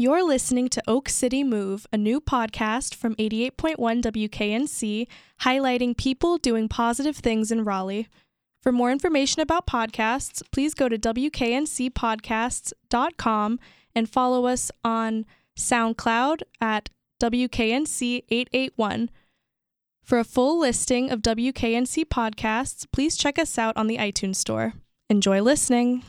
You're listening to Oak City Move, a new podcast from 88.1 WKNC, highlighting people doing positive things in Raleigh. For more information about podcasts, please go to WKNCpodcasts.com and follow us on SoundCloud at WKNC881. For a full listing of WKNC podcasts, please check us out on the iTunes Store. Enjoy listening.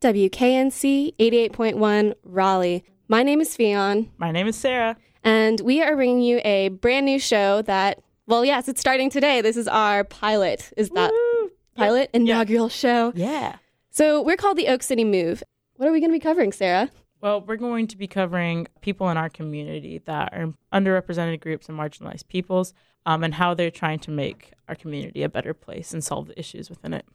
WKNC 88.1 Raleigh. My name is Fion, My name is Sarah. and we are bringing you a brand new show that, well, yes, it's starting today. This is our pilot. Is that Woo! pilot inaugural show? Yeah. So we're called the Oak City Move. What are we going to be covering, Sarah? Well, we're going to be covering people in our community that are underrepresented groups and marginalized peoples um, and how they're trying to make our community a better place and solve the issues within it.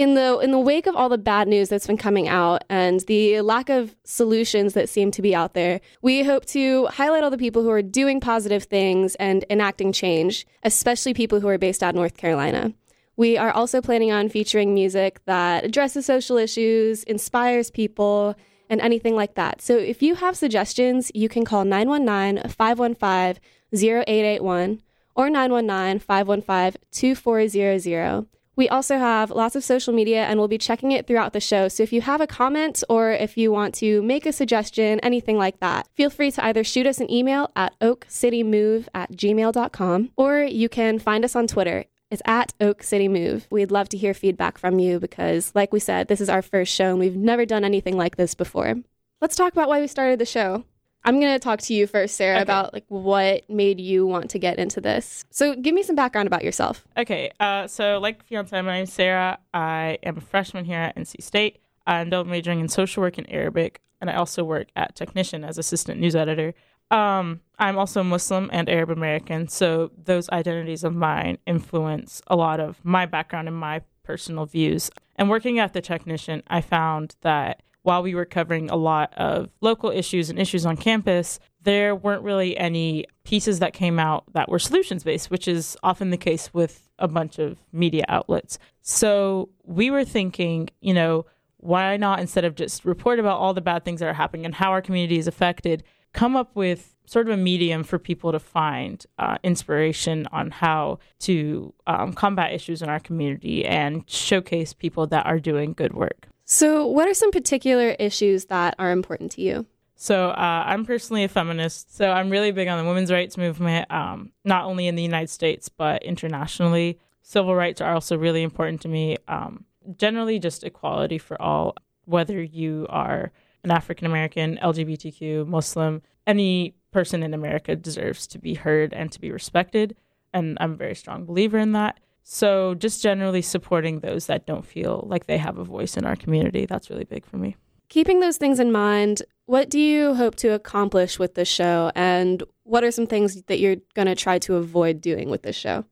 In the in the wake of all the bad news that's been coming out and the lack of solutions that seem to be out there, we hope to highlight all the people who are doing positive things and enacting change, especially people who are based out of North Carolina. We are also planning on featuring music that addresses social issues, inspires people, and anything like that. So if you have suggestions, you can call 919 515 0881 or 919 515 2400. We also have lots of social media and we'll be checking it throughout the show. So if you have a comment or if you want to make a suggestion, anything like that, feel free to either shoot us an email at oakcitymove at gmail.com or you can find us on Twitter. It's at Oak City Move. We'd love to hear feedback from you because, like we said, this is our first show and we've never done anything like this before. Let's talk about why we started the show. I'm going to talk to you first, Sarah, Okay. about like what made you want to get into this. So, give me some background about yourself. Okay, uh, so like Fion, my name's Sarah. I am a freshman here at NC State. I'm double majoring in social work and Arabic, and I also work at Technician as assistant news editor. Um, I'm also Muslim and Arab American, so those identities of mine influence a lot of my background and my personal views. And working at the Technician, I found that while we were covering a lot of local issues and issues on campus, there weren't really any pieces that came out that were solutions based, which is often the case with a bunch of media outlets. So we were thinking, you know, why not instead of just report about all the bad things that are happening and how our community is affected, come up with sort of a medium for people to find uh, inspiration on how to um, combat issues in our community and showcase people that are doing good work. So, what are some particular issues that are important to you? So uh, I'm personally a feminist. So I'm really big on the women's rights movement, um, not only in the United States but internationally. Civil rights are also really important to me. Um, generally, just equality for all, whether you are an African American, LGBTQ, Muslim, any person in America deserves to be heard and to be respected. And I'm a very strong believer in that. So just generally supporting those that don't feel like they have a voice in our community, that's really big for me. Keeping those things in mind, what do you hope to accomplish with this show? And what are some things that you're going to try to avoid doing with this show?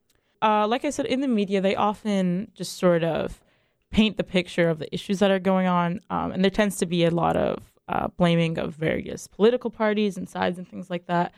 uh, like I said, in the media, they often just sort of paint the picture of the issues that are going on. Um, and there tends to be a lot of uh, blaming of various political parties and sides and things like that.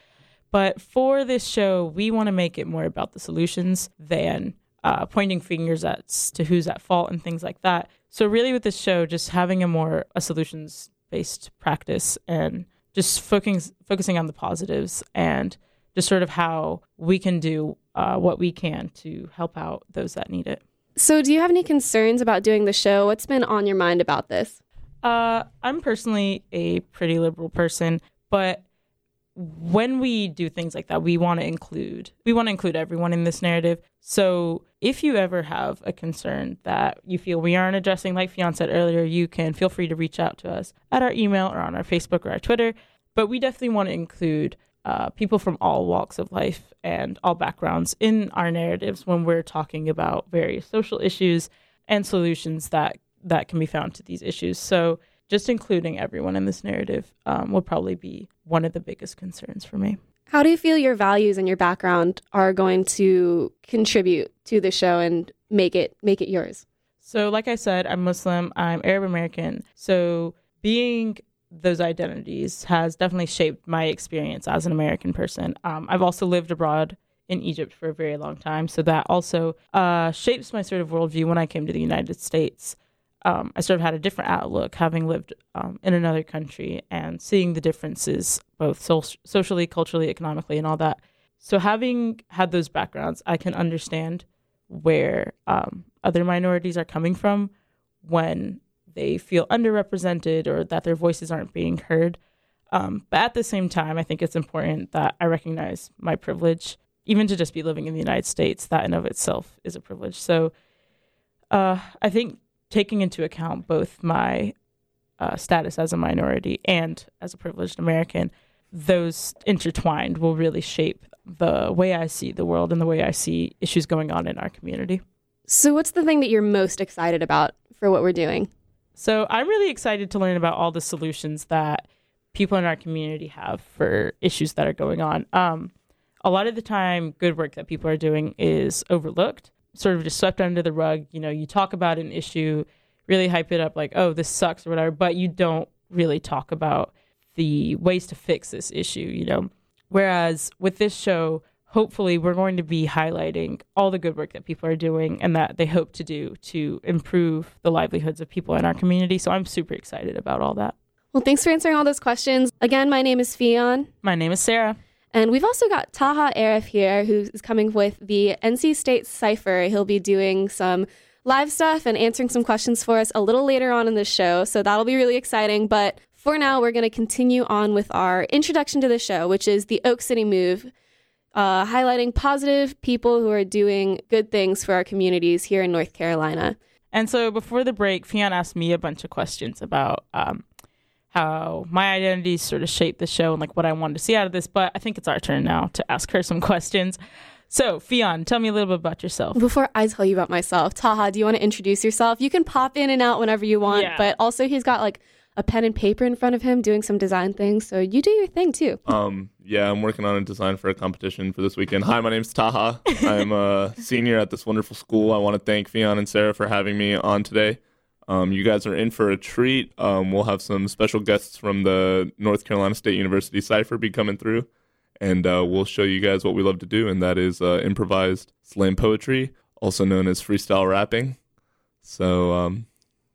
But for this show, we want to make it more about the solutions than uh, pointing fingers at to who's at fault and things like that. So really, with this show, just having a more a solutions based practice and just focusing focusing on the positives and just sort of how we can do uh, what we can to help out those that need it. So, do you have any concerns about doing the show? What's been on your mind about this? Uh, I'm personally a pretty liberal person, but when we do things like that, we want to include we want to include everyone in this narrative. So if you ever have a concern that you feel we aren't addressing, like Fion said earlier, you can feel free to reach out to us at our email or on our Facebook or our Twitter. But we definitely want to include uh, people from all walks of life and all backgrounds in our narratives when we're talking about various social issues and solutions that that can be found to these issues. So just including everyone in this narrative um, will probably be one of the biggest concerns for me. How do you feel your values and your background are going to contribute to the show and make it make it yours? So, like I said, I'm Muslim, I'm Arab American. So, being those identities has definitely shaped my experience as an American person. Um, I've also lived abroad in Egypt for a very long time. So, that also uh, shapes my sort of worldview when I came to the United States. Um, I sort of had a different outlook, having lived um, in another country and seeing the differences, both so- socially, culturally, economically, and all that. So, having had those backgrounds, I can understand where um, other minorities are coming from when they feel underrepresented or that their voices aren't being heard. Um, but at the same time, I think it's important that I recognize my privilege, even to just be living in the United States. That in of itself is a privilege. So, uh, I think taking into account both my uh, status as a minority and as a privileged American, those intertwined will really shape the way I see the world and the way I see issues going on in our community. So, what's the thing that you're most excited about for what we're doing? So, I'm really excited to learn about all the solutions that people in our community have for issues that are going on. Um, a lot of the time, good work that people are doing is overlooked, sort of just swept under the rug. You know, you talk about an issue, really hype it up like, oh, this sucks or whatever, but you don't really talk about the ways to fix this issue, you know. Whereas with this show, hopefully we're going to be highlighting all the good work that people are doing and that they hope to do to improve the livelihoods of people in our community. So I'm super excited about all that. Well, thanks for answering all those questions. Again, my name is Fion. My name is Sarah. And we've also got Taha Arif here, who is coming with the NC State Cypher. He'll be doing some live stuff and answering some questions for us a little later on in the show. So that'll be really exciting. But for now, we're going to continue on with our introduction to the show, which is the Oak City Move, uh, highlighting positive people who are doing good things for our communities here in North Carolina. And so before the break, Fion asked me a bunch of questions about um, how my identity sort of shaped the show and like what I wanted to see out of this. But I think it's our turn now to ask her some questions. So, Fion, tell me a little bit about yourself. Before I tell you about myself, Taha, do you want to introduce yourself? You can pop in and out whenever you want, Yeah. but also he's got like a pen and paper in front of him doing some design things. So you do your thing too. Um, yeah, I'm working on a design for a competition for this weekend. Hi, my name's Taha. I'm a senior at this wonderful school. I want to thank Fion and Sarah for having me on today. Um, you guys are in for a treat. Um, we'll have some special guests from the North Carolina State University Cipher be coming through, and uh, we'll show you guys what we love to do, and that is uh, improvised slam poetry, also known as freestyle rapping. So, um,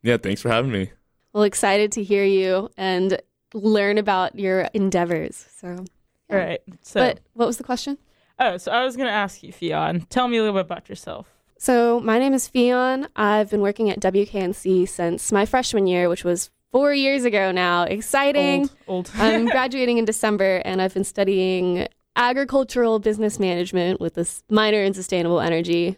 yeah, thanks for having me. Well, excited to hear you and learn about your endeavors. So, All right. So, but what was the question? oh, so I was going to ask you, Fion, tell me a little bit about yourself. So, my name is Fion. I've been working at WKNC since my freshman year, which was four years ago now. Exciting. Old. old. I'm graduating in December, and I've been studying agricultural business management with this minor in sustainable energy.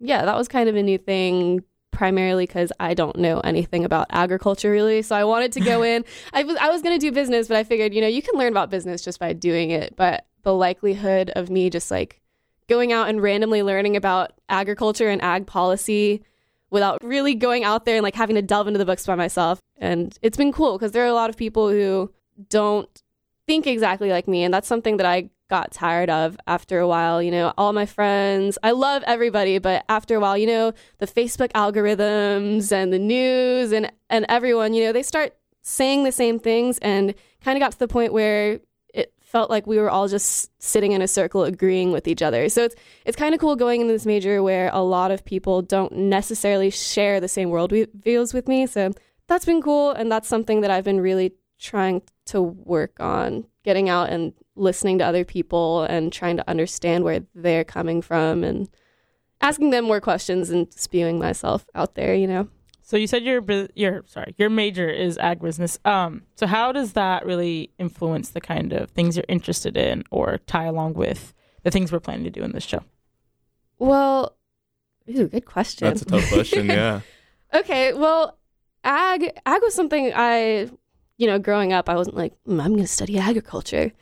Yeah, that was kind of a new thing, primarily because I don't know anything about agriculture really. So I wanted to go in. I was I was going to do business, but I figured you know you can learn about business just by doing it. But the likelihood of me just like going out and randomly learning about agriculture and ag policy without really going out there and like having to delve into the books by myself. And it's been cool because there are a lot of people who don't think exactly like me. And that's something that I got tired of after a while. You know, all my friends, I love everybody, but after a while, you know, the Facebook algorithms and the news and, and everyone, you know, they start saying the same things and kind of got to the point where felt like we were all just sitting in a circle agreeing with each other. So it's it's kind of cool going into this major where a lot of people don't necessarily share the same world views with me. So that's been cool and that's something that I've been really trying to work on getting out and listening to other people and trying to understand where they're coming from and asking them more questions and spewing myself out there, you know. So you said your your sorry your major is ag business. Um, so how does that really influence the kind of things you're interested in, or tie along with the things we're planning to do in this show? Well, ooh, good question. That's a tough question. Yeah. Okay, well, ag ag was something I, you know, growing up, I wasn't like "Mm, I'm going to study agriculture,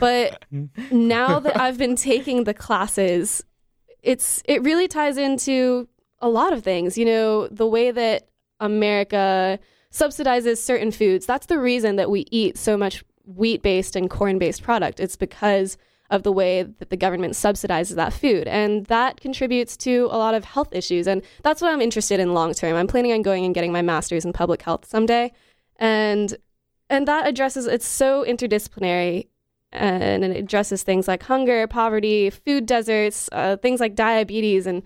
but now that I've been taking the classes, it's it really ties into a lot of things. You know, the way that America subsidizes certain foods. That's the reason that we eat so much wheat based and corn based product. It's because of the way that the government subsidizes that food. And that contributes to a lot of health issues. And that's what I'm interested in long term. I'm planning on going and getting my master's in public health someday. And and that addresses it's so interdisciplinary and it addresses things like hunger, poverty, food deserts, uh, things like diabetes and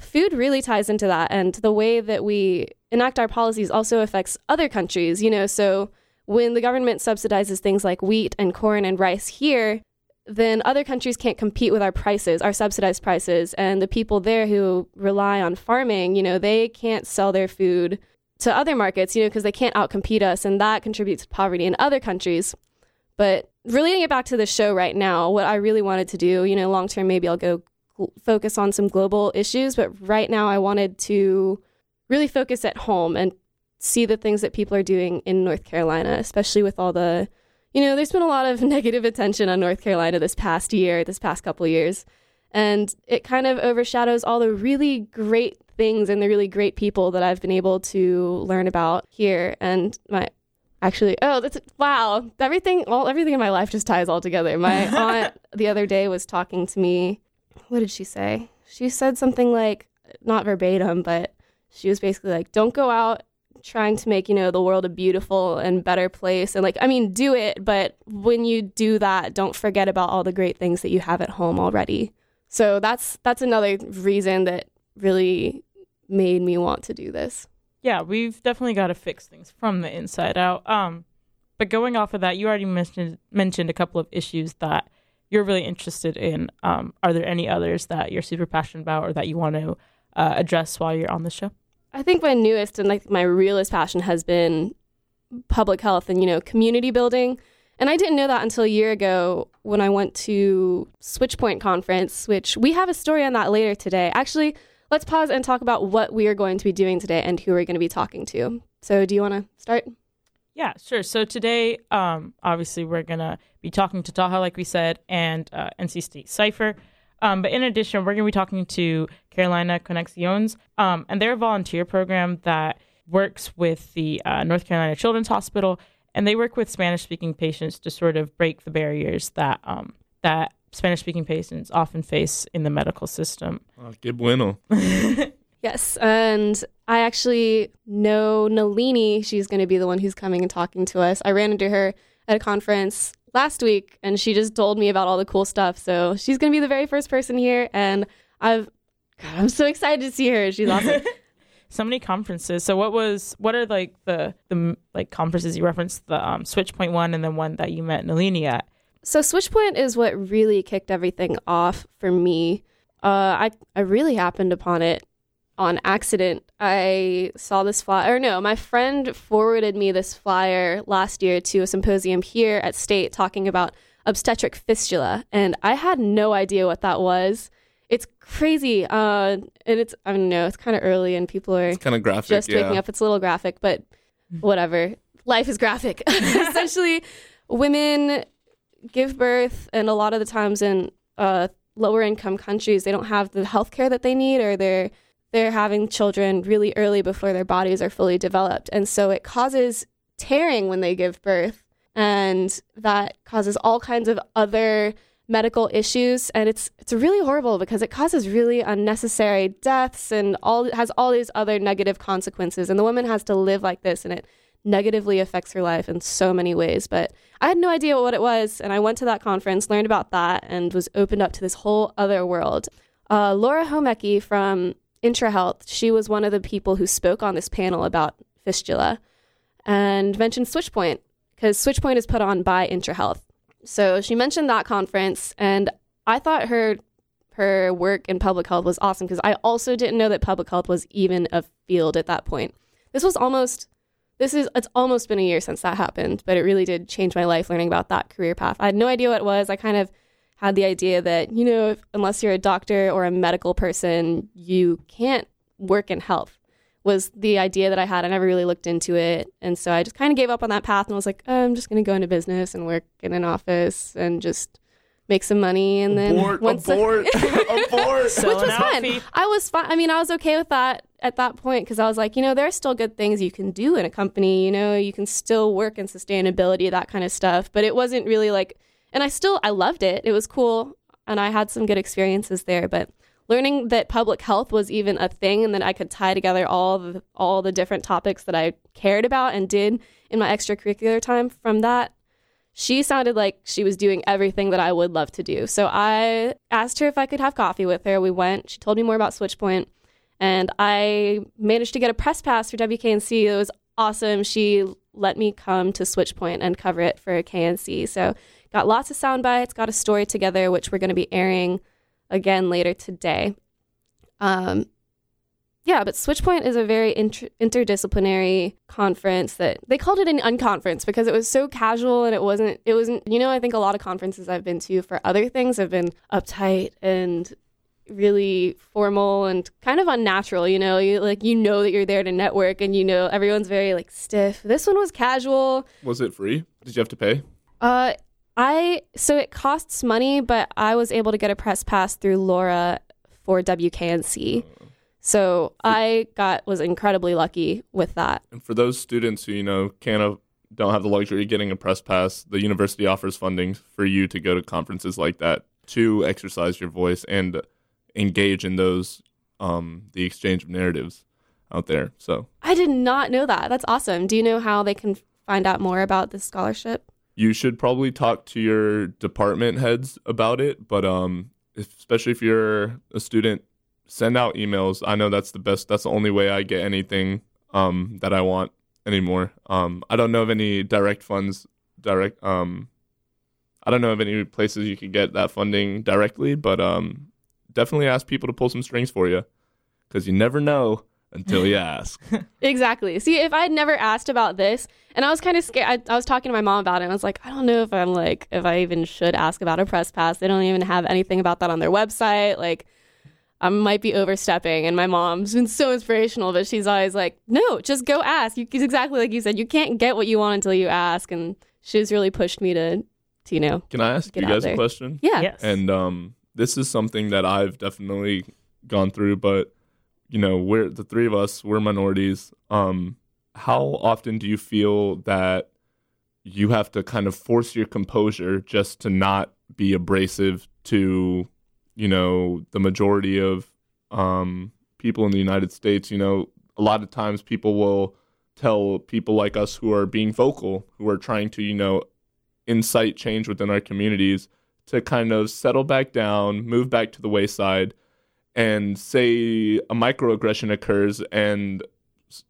food really ties into that. And the way that we enact our policies also affects other countries, you know. So when the government subsidizes things like wheat and corn and rice here, then other countries can't compete with our prices, our subsidized prices. And the people there who rely on farming, you know, they can't sell their food to other markets, you know, because they can't outcompete us. And that contributes to poverty in other countries. But relating it back to the show right now, what I really wanted to do, you know, long term, maybe I'll go focus on some global issues. But right now, I wanted to really focus at home and see the things that people are doing in North Carolina, especially with all the, you know, there's been a lot of negative attention on North Carolina this past year, this past couple years. And it kind of overshadows all the really great things and the really great people that I've been able to learn about here. And my actually, oh, that's wow, everything, all everything in my life just ties all together. My aunt the other day was talking to me. What did she say? She said something like, not verbatim, but she was basically like, "Don't go out trying to make you know the world a beautiful and better place. And like i mean do it but when you do that don't forget about all the great things that you have at home already. So that's that's another reason that really made me want to do this. Yeah we've definitely got to fix things from the inside out. Um but going off of that you already mentioned mentioned a couple of issues that you're really interested in um are there any others that you're super passionate about or that you want to uh, address while you're on the show I think my newest and like my realest passion has been public health and you know community building. And I didn't know that until a year ago when I went to Switchpoint conference, which we have a story on that later today. Actually, let's pause and talk about what we are going to be doing today and who we're going to be talking to. So, do you want to start? Yeah, sure. So today, um, obviously, we're gonna be talking to Taha, like we said, and uh, NC State Cipher. Um, but in addition, we're going to be talking to Carolina Conexiones, um, and they're a volunteer program that works with the uh, North Carolina Children's Hospital, and they work with Spanish-speaking patients to sort of break the barriers that um, that Spanish-speaking patients often face in the medical system. Oh, que bueno. yes, and I actually know Nalini. She's going to be the one who's coming and talking to us. I ran into her at a conference last week and she just told me about all the cool stuff. So she's going to be the very first person here and I've God, I'm so excited to see her. She's awesome. so many conferences. So what was what are like the the like conferences you referenced the um, Switchpoint one and then one that you met Nalini at? So Switchpoint is what really kicked everything off for me. Uh, I I really happened upon it on accident. I saw this flyer, or no, my friend forwarded me this flyer last year to a symposium here at State talking about obstetric fistula, and I had no idea what that was. It's crazy, uh, and it's I don't know, it's kind of early, and people are kind of graphic, just yeah. waking up. It's a little graphic, but whatever. Life is graphic. Essentially, women give birth, and a lot of the times in uh, lower income countries, they don't have the health care that they need, or they're they're having children really early before their bodies are fully developed. And so it causes tearing when they give birth. And that causes all kinds of other medical issues. And it's it's really horrible because it causes really unnecessary deaths and all has all these other negative consequences. And the woman has to live like this and it negatively affects her life in so many ways. But I had no idea what it was. And I went to that conference, learned about that, and was opened up to this whole other world. Uh, Laura Homecki from IntraHealth, she was one of the people who spoke on this panel about fistula and mentioned Switchpoint because Switchpoint is put on by IntraHealth. So she mentioned that conference, and I thought her her work in public health was awesome because I also didn't know that public health was even a field at that point. This was almost this is it's almost been a year since that happened, but it really did change my life learning about that career path. I had no idea what it was. I kind of had the idea that, you know, if, unless you're a doctor or a medical person, you can't work in health was the idea that I had. I never really looked into it. And so I just kind of gave up on that path and was like, oh, I'm just going to go into business and work in an office and just make some money and then abort, once abort, I, abort. which was fine. I was fine. I mean, I was okay with that at that point because I was like, you know, there's still good things you can do in a company. You know, you can still work in sustainability, that kind of stuff. But it wasn't really like and I still I loved it. It was cool and I had some good experiences there, but learning that public health was even a thing and that I could tie together all the all the different topics that I cared about and did in my extracurricular time from that she sounded like she was doing everything that I would love to do. So I asked her if I could have coffee with her. We went. She told me more about Switchpoint. And I managed to get a press pass for WKNC. It was awesome. She let me come to Switchpoint and cover it for KNC. So got lots of sound bites, got a story together, which we're going to be airing again later today. Um, yeah, but Switchpoint is a very inter- interdisciplinary conference that they called it an unconference because it was so casual and it wasn't it wasn't you know I think a lot of conferences I've been to for other things have been uptight and really formal and kind of unnatural, you know, you like you know that you're there to network and you know everyone's very like stiff. This one was casual. Was it free? Did you have to pay? Uh I so it costs money, but I was able to get a press pass through Laura for WKNC. So I got was incredibly lucky with that. And for those students who you know can't have, don't have the luxury of getting a press pass, the university offers funding for you to go to conferences like that to exercise your voice and engage in those um, the exchange of narratives out there. So I did not know that. That's awesome. Do you know how they can find out more about this scholarship? You should probably talk to your department heads about it. But um, especially if you're a student, send out emails. I know that's the best. That's the only way I get anything um, that I want anymore. Um, I don't know of any direct funds. Direct. Um, I don't know of any places you could get that funding directly, but um, definitely ask people to pull some strings for you because you never know until you ask. Exactly. See, if I had never asked about this, and I was kind of scared, I, I was talking to my mom about it, and I was like, I don't know if I'm like, if I even should ask about a press pass. They don't even have anything about that on their website. Like, I might be overstepping. And my mom's been so inspirational, but she's always like, no, just go ask. You, exactly like you said, you can't get what you want until you ask. And she's really pushed me to, to you know. Can I ask Get you guys there. a question? Yeah. Yes. And um, this is something that I've definitely gone through, but you know, we're the three of us, we're minorities. Um, how often do you feel that you have to kind of force your composure just to not be abrasive to, you know, the majority of um, people in the United States? You know, a lot of times people will tell people like us who are being vocal, who are trying to, you know, incite change within our communities to kind of settle back down, move back to the wayside, and say a microaggression occurs and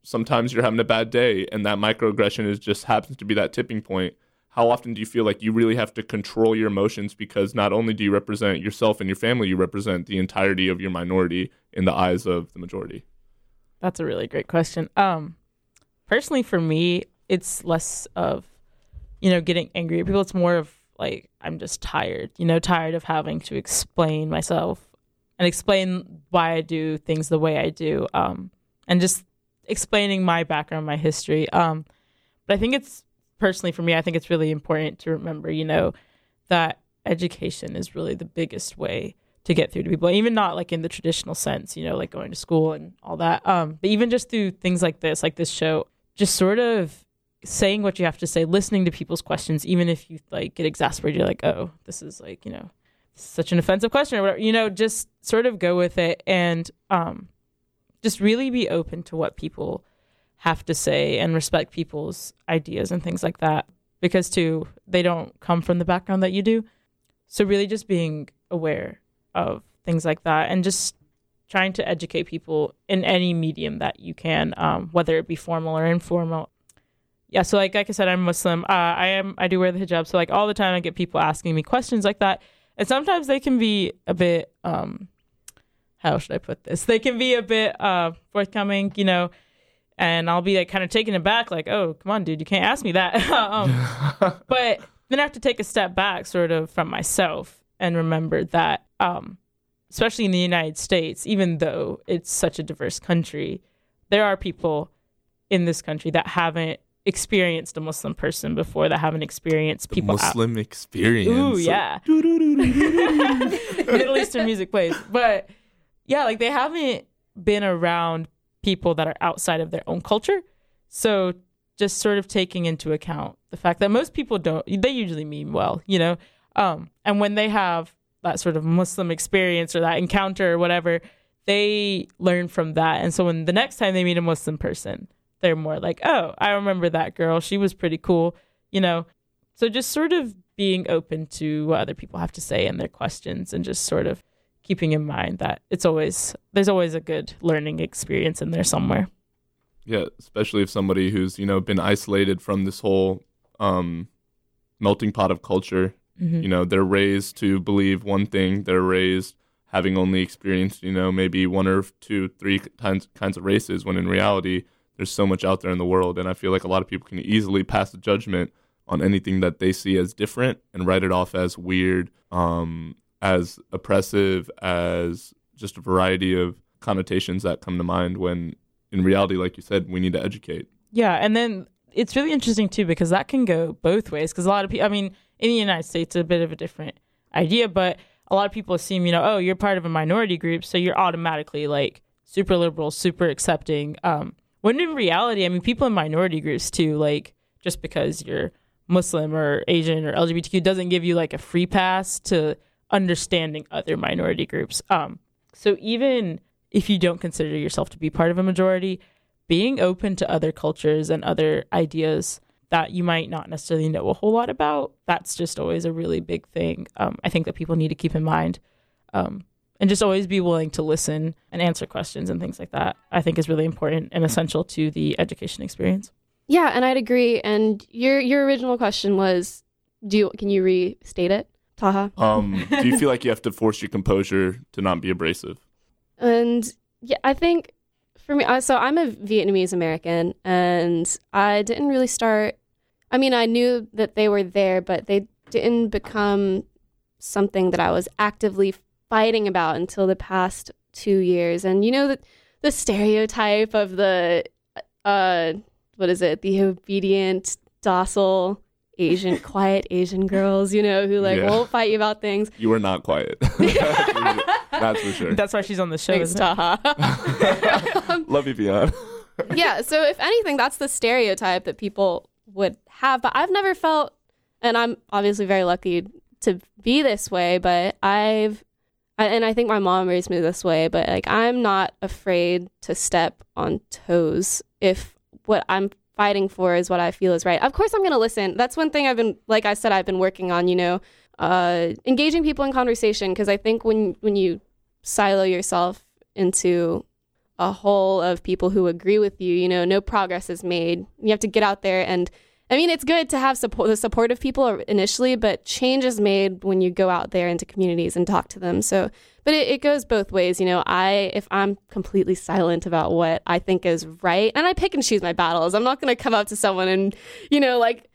sometimes you're having a bad day and that microaggression is just happens to be that tipping point. How often do you feel like you really have to control your emotions because not only do you represent yourself and your family, you represent the entirety of your minority in the eyes of the majority? That's a really great question. Um, personally, for me, it's less of, you know, getting angry at people. It's more of like I'm just tired. You know, tired of having to explain myself and explain why I do things the way I do. Um, and just explaining my background, my history. Um, but I think it's personally for me, I think it's really important to remember, you know, that education is really the biggest way to get through to people even not like in the traditional sense you know like going to school and all that um but even just through things like this like this show just sort of saying what you have to say listening to people's questions even if you like get exasperated you're like oh this is like you know such an offensive question or whatever you know just sort of go with it and um just really be open to what people have to say and respect people's ideas and things like that. Because too they don't come from the background that you do. So really just being aware of things like that and just trying to educate people in any medium that you can um, whether it be formal or informal. Yeah so like like i said i'm muslim. Uh, i am i do wear the hijab so like all the time i get people asking me questions like that and sometimes they can be a bit um how should i put this? They can be a bit uh forthcoming you know and i'll be like kind of taken aback like oh come on dude you can't ask me that. Um, but then I have to take a step back, sort of, from myself and remember that, um, especially in the United States, even though it's such a diverse country, there are people in this country that haven't experienced a Muslim person before, that haven't experienced people. out- Muslim experience. Ooh, yeah. Middle Eastern music plays. But yeah, like they haven't been around people that are outside of their own culture. So just sort of taking into account the fact that most people don't they usually mean well, you know. Um and when they have that sort of Muslim experience or that encounter or whatever, they learn from that. And so when the next time they meet a Muslim person, they're more like, "Oh, I remember that girl. She was pretty cool." You know. So just sort of being open to what other people have to say and their questions and just sort of keeping in mind that it's always there's always a good learning experience in there somewhere. Yeah, especially if somebody who's you know been isolated from this whole um, melting pot of culture. Mm-hmm. You know, they're raised to believe one thing. They're raised having only experienced you know maybe one or two, three kinds kinds of races. When in reality, there's so much out there in the world, and I feel like a lot of people can easily pass a judgment on anything that they see as different and write it off as weird, um, as oppressive, as just a variety of connotations that come to mind when in reality, like you said, we need to educate. Yeah, and then it's really interesting too because that can go both ways. Because a lot of people, I mean, in the United States, it's a bit of a different idea, but a lot of people assume, you know, oh, you're part of a minority group, so you're automatically like super liberal, super accepting. Um, when in reality, I mean, people in minority groups too, like just because you're Muslim or Asian or LGBTQ doesn't give you like a free pass to understanding other minority groups. Um, so even if you don't consider yourself to be part of a majority, being open to other cultures and other ideas that you might not necessarily know a whole lot about, that's just always a really big thing. Um, I think that people need to keep in mind. Um, and just always be willing to listen and answer questions and things like that, I think is really important and essential to the education experience. Yeah, and I'd agree. And your your original question was, do you, can you restate it, Taha? Um, do you feel like you have to force your composure to not be abrasive? And yeah, I think for me, so I'm a Vietnamese American, and I didn't really start. I mean, I knew that they were there, but they didn't become something that I was actively fighting about until the past two years. And you know the the stereotype of the uh, what is it? The obedient, docile Asian, quiet Asian girls, you know, who like Yeah. won't fight you about things. You were not quiet. That's for sure. That's why she's on the show. Thanks. Taha. Love you, Fion. yeah, so if anything, that's the stereotype that people would have. But I've never felt, and I'm obviously very lucky to be this way, but I've, I- and I think my mom raised me this way, but like I'm not afraid to step on toes if what I'm fighting for is what I feel is right. Of course, I'm going to listen. That's one thing I've been, like I said, I've been working on, you know, uh, engaging people in conversation. Cause I think when, when you silo yourself into a whole of people who agree with you, you know, no progress is made. You have to get out there and I mean, it's good to have support, the support of people initially, but change is made when you go out there into communities and talk to them. So, but it, it goes both ways. You know, I, if I'm completely silent about what I think is right, and I pick and choose my battles, I'm not going to come up to someone and, you know, like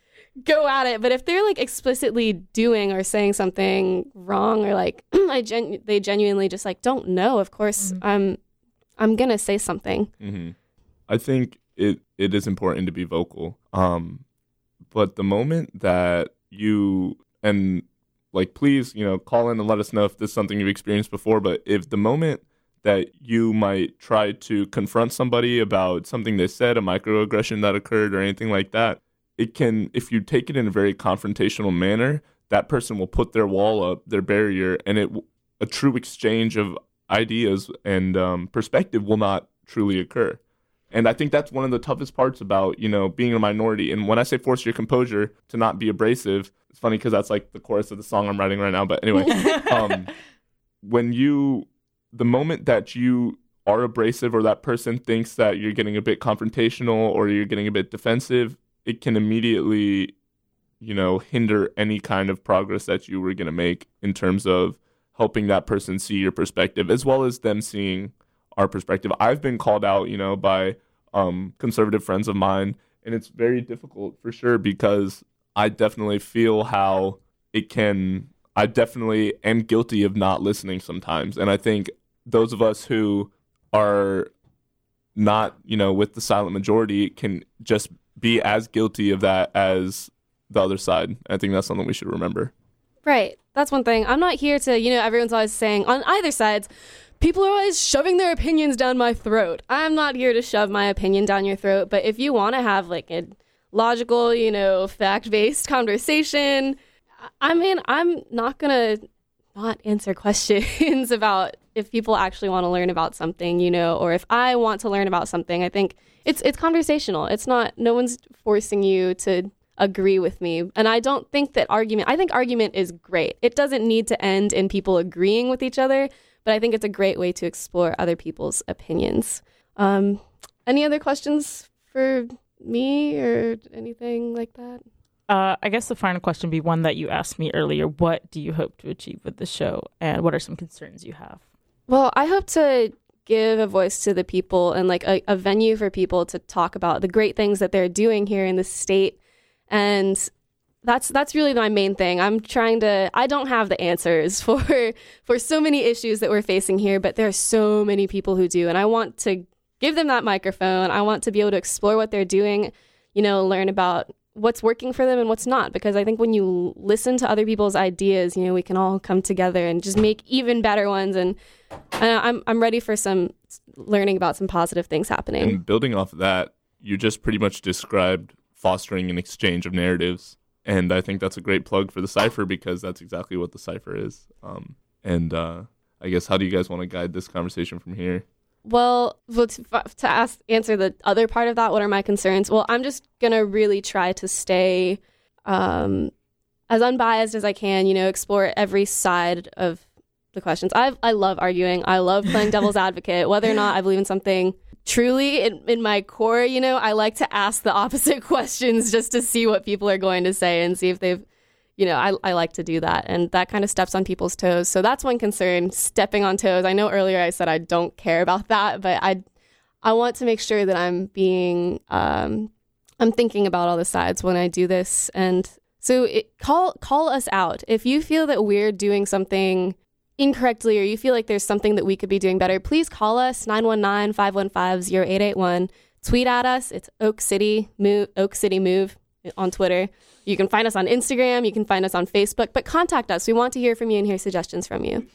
go at it. But if they're like explicitly doing or saying something wrong or like I gen- they genuinely just like don't know, of course, I'm, I'm going to say something. hmm I think it it is important to be vocal. Um, but the moment that you and like, please, you know, call in and let us know if this is something you've experienced before. But if the moment that you might try to confront somebody about something they said, a microaggression that occurred, or anything like that, it can, if you take it in a very confrontational manner, that person will put their wall up, their barrier, and it a true exchange of ideas and um, perspective will not truly occur. And I think that's one of the toughest parts about, you know, being a minority. And when I say force your composure to not be abrasive, it's funny because that's like the chorus of the song I'm writing right now. But anyway, um, when you, the moment that you are abrasive or that person thinks that you're getting a bit confrontational or you're getting a bit defensive, it can immediately, you know, hinder any kind of progress that you were going to make in terms of helping that person see your perspective as well as them seeing our perspective. I've been called out, you know, by um, conservative friends of mine, and it's very difficult for sure because I definitely feel how it can. I definitely am guilty of not listening sometimes, and I think those of us who are not, you know, with the silent majority can just be as guilty of that as the other side. I think that's something we should remember. Right. That's one thing. I'm not here to, you know, everyone's always saying on either sides, people are always shoving their opinions down my throat. I'm not here to shove my opinion down your throat, but if you want to have like a logical, you know, fact-based conversation, I mean, I'm not going to not answer questions about if people actually want to learn about something, you know, or if I want to learn about something. I think it's it's conversational. It's not no one's forcing you to agree with me. And I don't think that argument I think argument is great. It doesn't need to end in people agreeing with each other, but I think it's a great way to explore other people's opinions. Um, any other questions for me or anything like that? Uh, I guess the final question would be one that you asked me earlier. What do you hope to achieve with the show, and what are some concerns you have? Well, I hope to give a voice to the people and like a, a venue for people to talk about the great things that they're doing here in the state, and that's that's really my main thing. I'm trying to. I don't have the answers for for so many issues that we're facing here, but there are so many people who do, and I want to give them that microphone. I want to be able to explore what they're doing. You know, learn about what's working for them and what's not because i think when you listen to other people's ideas you know we can all come together and just make even better ones and uh, i'm i'm ready for some learning about some positive things happening And building off of that, you just pretty much described fostering an exchange of narratives. And I think that's a great plug for the cipher because that's exactly what the cipher is. Um, and uh, I guess how do you guys want to guide this conversation from here? Well, to ask answer the other part of that, what are my concerns? Well, I'm just gonna really try to stay um, as unbiased as I can. You know, explore every side of the questions. I I love arguing. I love playing devil's advocate. Whether or not I believe in something truly in, in my core, you know, I like to ask the opposite questions just to see what people are going to say and see if they've you know, I, I like to do that. And that kind of steps on people's toes. So that's one concern, stepping on toes. I know earlier I said I don't care about that, but I I want to make sure that I'm being um, I'm thinking about all the sides when I do this. And so it, call call us out. If you feel that we're doing something incorrectly or you feel like there's something that we could be doing better, please call us 919-515-0881. Tweet at us. It's Oak City Move Oak City Move on Twitter. You can find us on Instagram, you can find us on Facebook, but contact us. We want to hear from you and hear suggestions from you.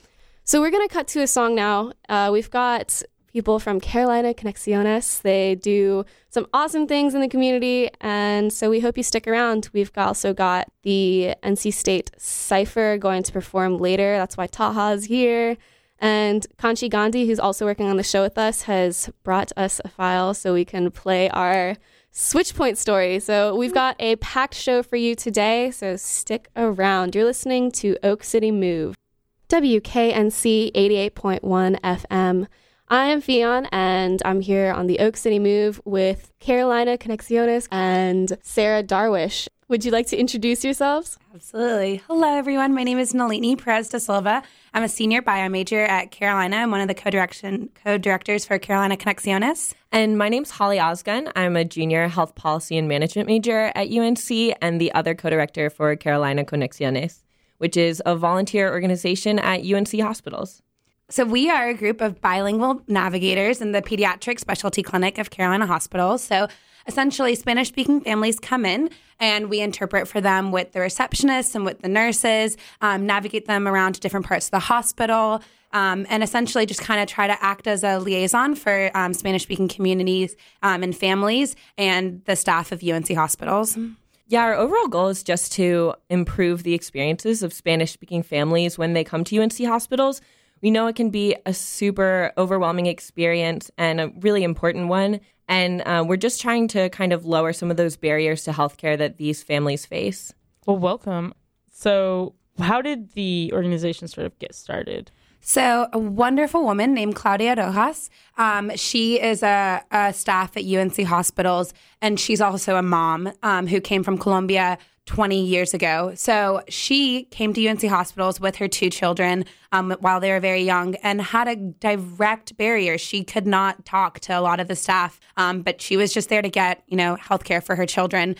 So we're going to cut to a song now. Uh, we've got people from Carolina Conexiones. They do some awesome things in the community, and so we hope you stick around. We've also got the NC State Cypher going to perform later. That's why Taha's here. And Kanchi Gandhi, who's also working on the show with us, has brought us a file so we can play our Switchpoint story. So we've got a packed show for you today, so stick around. You're listening to Oak City Move, WKNC 88.1 FM. I am Fion, and I'm here on the Oak City Move with Carolina Conexiones and Sarah Darwish. Would you like to introduce yourselves? Absolutely. Hello, everyone. My name is Nalini Perez da Silva. I'm a senior bio major at Carolina. I'm one of the co-direction co-directors for Carolina Conexiones. And my name's Holly Osgun. I'm a junior health policy and management major at UNC and the other co-director for Carolina Conexiones, which is a volunteer organization at UNC hospitals. So we are a group of bilingual navigators in the pediatric specialty clinic of Carolina Hospitals. So essentially, Spanish speaking families come in and we interpret for them with the receptionists and with the nurses, um, navigate them around to different parts of the hospital. Um, and essentially just kind of try to act as a liaison for um, Spanish speaking communities um, and families and the staff of UNC hospitals. Yeah, our overall goal is just to improve the experiences of Spanish speaking families when they come to UNC hospitals. We know it can be a super overwhelming experience and a really important one. And uh, we're just trying to kind of lower some of those barriers to healthcare that these families face. Well, welcome. So, how did the organization sort of get started? So, a wonderful woman named Claudia Rojas. Um, she is a, a, staff at UNC hospitals, and she's also a mom um, who came from Colombia 20 years ago. So, she came to UNC hospitals with her two children um, while they were very young and had a direct barrier. She could not talk to a lot of the staff, um, but she was just there to get, you know, healthcare for her children.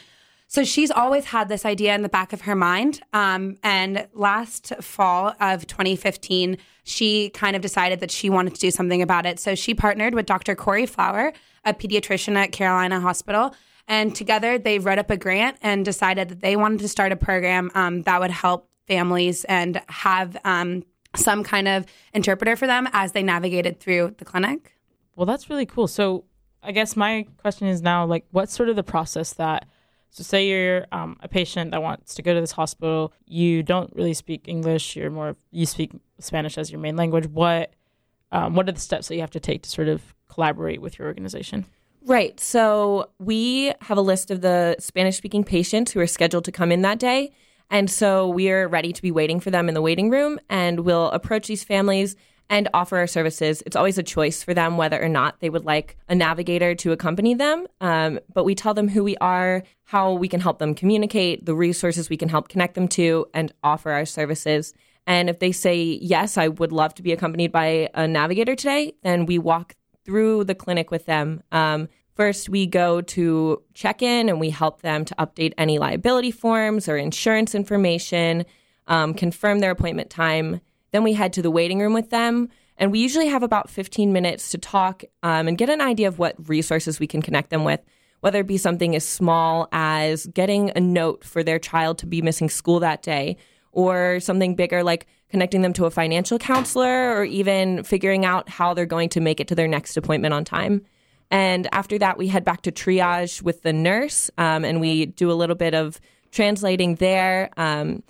So she's always had this idea in the back of her mind. Um, and last fall of 2015, she kind of decided that she wanted to do something about it. So she partnered with Dr. Kori Flower, a pediatrician at Carolina Hospital. And together they wrote up a grant and decided that they wanted to start a program um, that would help families and have um, some kind of interpreter for them as they navigated through the clinic. Well, that's really cool. So I guess my question is now like, what's sort of the process that so, say you're um, a patient that wants to go to this hospital. You don't really speak English. You're more you speak Spanish as your main language. What um, what are the steps that you have to take to sort of collaborate with your organization? Right. So we have a list of the Spanish speaking patients who are scheduled to come in that day. And so we are ready to be waiting for them in the waiting room. And we'll approach these families and offer our services. It's always a choice for them whether or not they would like a navigator to accompany them. Um, but we tell them who we are, how we can help them communicate, the resources we can help connect them to, and offer our services. And if they say, yes, I would love to be accompanied by a navigator today, then we walk through the clinic with them. Um, first, we go to check in and we help them to update any liability forms or insurance information, um, confirm their appointment time. Then we head to the waiting room with them. And we usually have about 15 minutes to talk um, and get an idea of what resources we can connect them with, whether it be something as small as getting a note for their child to be missing school that day, or something bigger like connecting them to a financial counselor, or even figuring out how they're going to make it to their next appointment on time. And after that, we head back to triage with the nurse um, and we do a little bit of translating there. Um,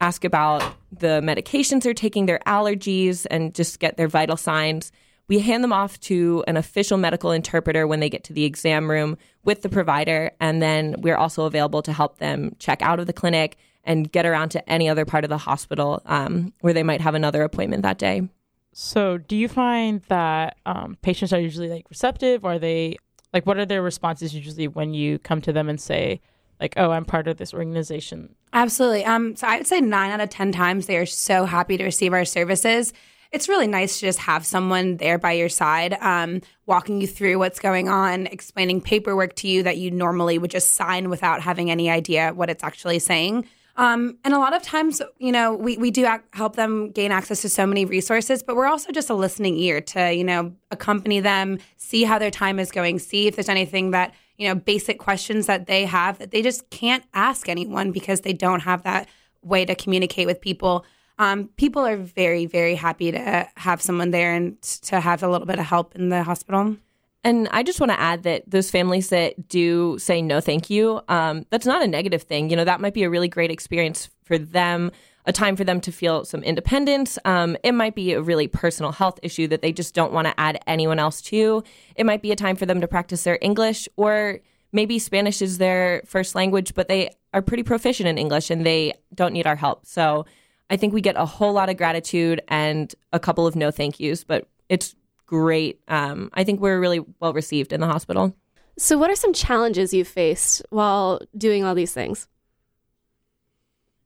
ask about the medications they're taking, their allergies, and just get their vital signs. We hand them off to an official medical interpreter when they get to the exam room with the provider. And then we're also available to help them check out of the clinic and get around to any other part of the hospital um, where they might have another appointment that day. So, do you find that um, patients are usually like receptive? Or are they like, what are their responses usually when you come to them and say, like, oh, I'm part of this organization? Absolutely. Um, so I would say nine out of 10 times they are so happy to receive our services. It's really nice to just have someone there by your side, um, walking you through what's going on, explaining paperwork to you that you normally would just sign without having any idea what it's actually saying. Um, and a lot of times, you know, we, we do ac- help them gain access to so many resources, but we're also just a listening ear to, you know, accompany them, see how their time is going, see if there's anything that you know, basic questions that they have that they just can't ask anyone because they don't have that way to communicate with people. Um, people are very, very happy to have someone there and to have a little bit of help in the hospital. And I just want to add that those families that do say no, thank you, um, that's not a negative thing. You know, that might be a really great experience for them a time for them to feel some independence. Um, it might be a really personal health issue that they just don't want to add anyone else to. It might be a time for them to practice their English, or maybe Spanish is their first language, but they are pretty proficient in English and they don't need our help. So I think we get a whole lot of gratitude and a couple of no thank yous, but it's great. Um, I think we're really well received in the hospital. So, what are some challenges you've faced while doing all these things?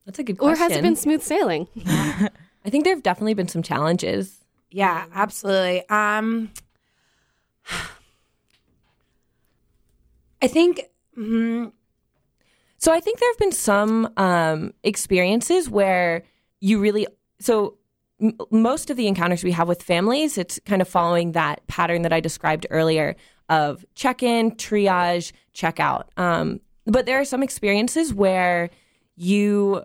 That's a good question. Or has it been smooth sailing? I think there have definitely been some challenges. Yeah, absolutely. Um, I think. Mm-hmm. So I think there have been some um, experiences where you really. So m- most of the encounters we have with families, it's kind of following that pattern that I described earlier of check in, triage, check out. Um, but there are some experiences where you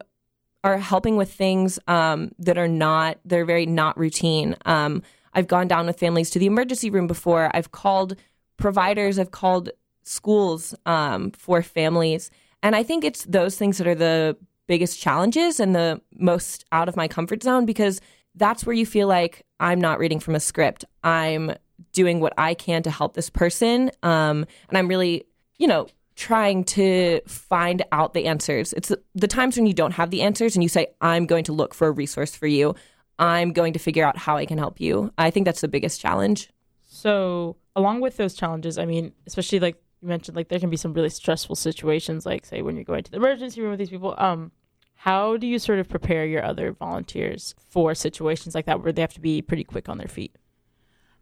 are helping with things um, that are not they're very not routine. Um, I've gone down with families to the emergency room before. I've called providers. I've called schools um, for families, and I think it's those things that are the biggest challenges and the most out of my comfort zone because that's where you feel like I'm not reading from a script. I'm doing what I can to help this person, um, and I'm really, you know, trying to find out the answers. It's the, times when you don't have the answers and you say, I'm going to look for a resource for you. I'm going to figure out how I can help you. I think that's the biggest challenge. So, along with those challenges, I mean, especially like you mentioned, like there can be some really stressful situations, like say when you're going to the emergency room with these people. Um, how do you sort of prepare your other volunteers for situations like that where they have to be pretty quick on their feet?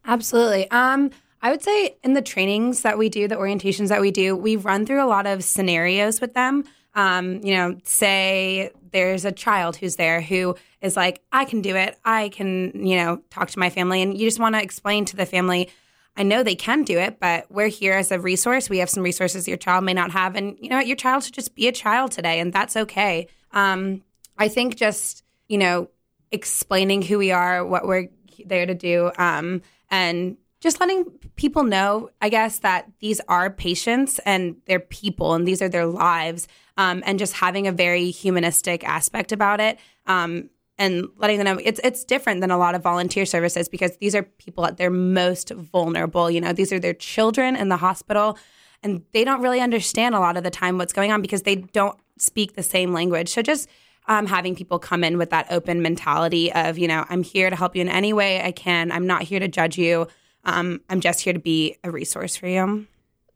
Absolutely. Um, I would say in the trainings that we do, the orientations that we do, we run through a lot of scenarios with them. Um, you know, say there's a child who's there who is like, I can do it. I can, you know, talk to my family. And you just want to explain to the family, I know they can do it, but we're here as a resource. We have some resources your child may not have. And, you know, your child should just be a child today, and that's okay. Um, I think just, you know, explaining who we are, what we're there to do, um, and just letting people know, I guess, that these are patients and they're people and these are their lives, um, and just having a very humanistic aspect about it. Um, and letting them know it's it's different than a lot of volunteer services because these are people at their most vulnerable. You know, these are their children in the hospital, and they don't really understand a lot of the time what's going on because they don't speak the same language. So just um, having people come in with that open mentality of, you know, I'm here to help you in any way I can. I'm not here to judge you. Um, I'm just here to be a resource for you.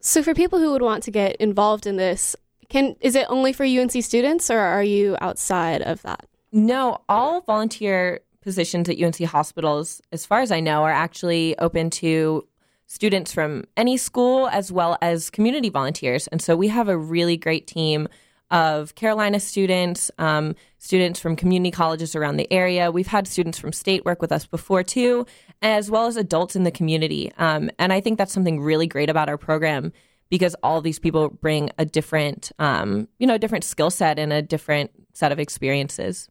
So, for people who would want to get involved in this, can is it only for UNC students, or are you outside of that? No, all volunteer positions at UNC hospitals, as far as I know, are actually open to students from any school as well as community volunteers. And so we have a really great team of Carolina students, um, students from community colleges around the area. We've had students from state work with us before too, as well as adults in the community. Um, and I think that's something really great about our program because all these people bring a different, um, you know, a different skill set and a different set of experiences.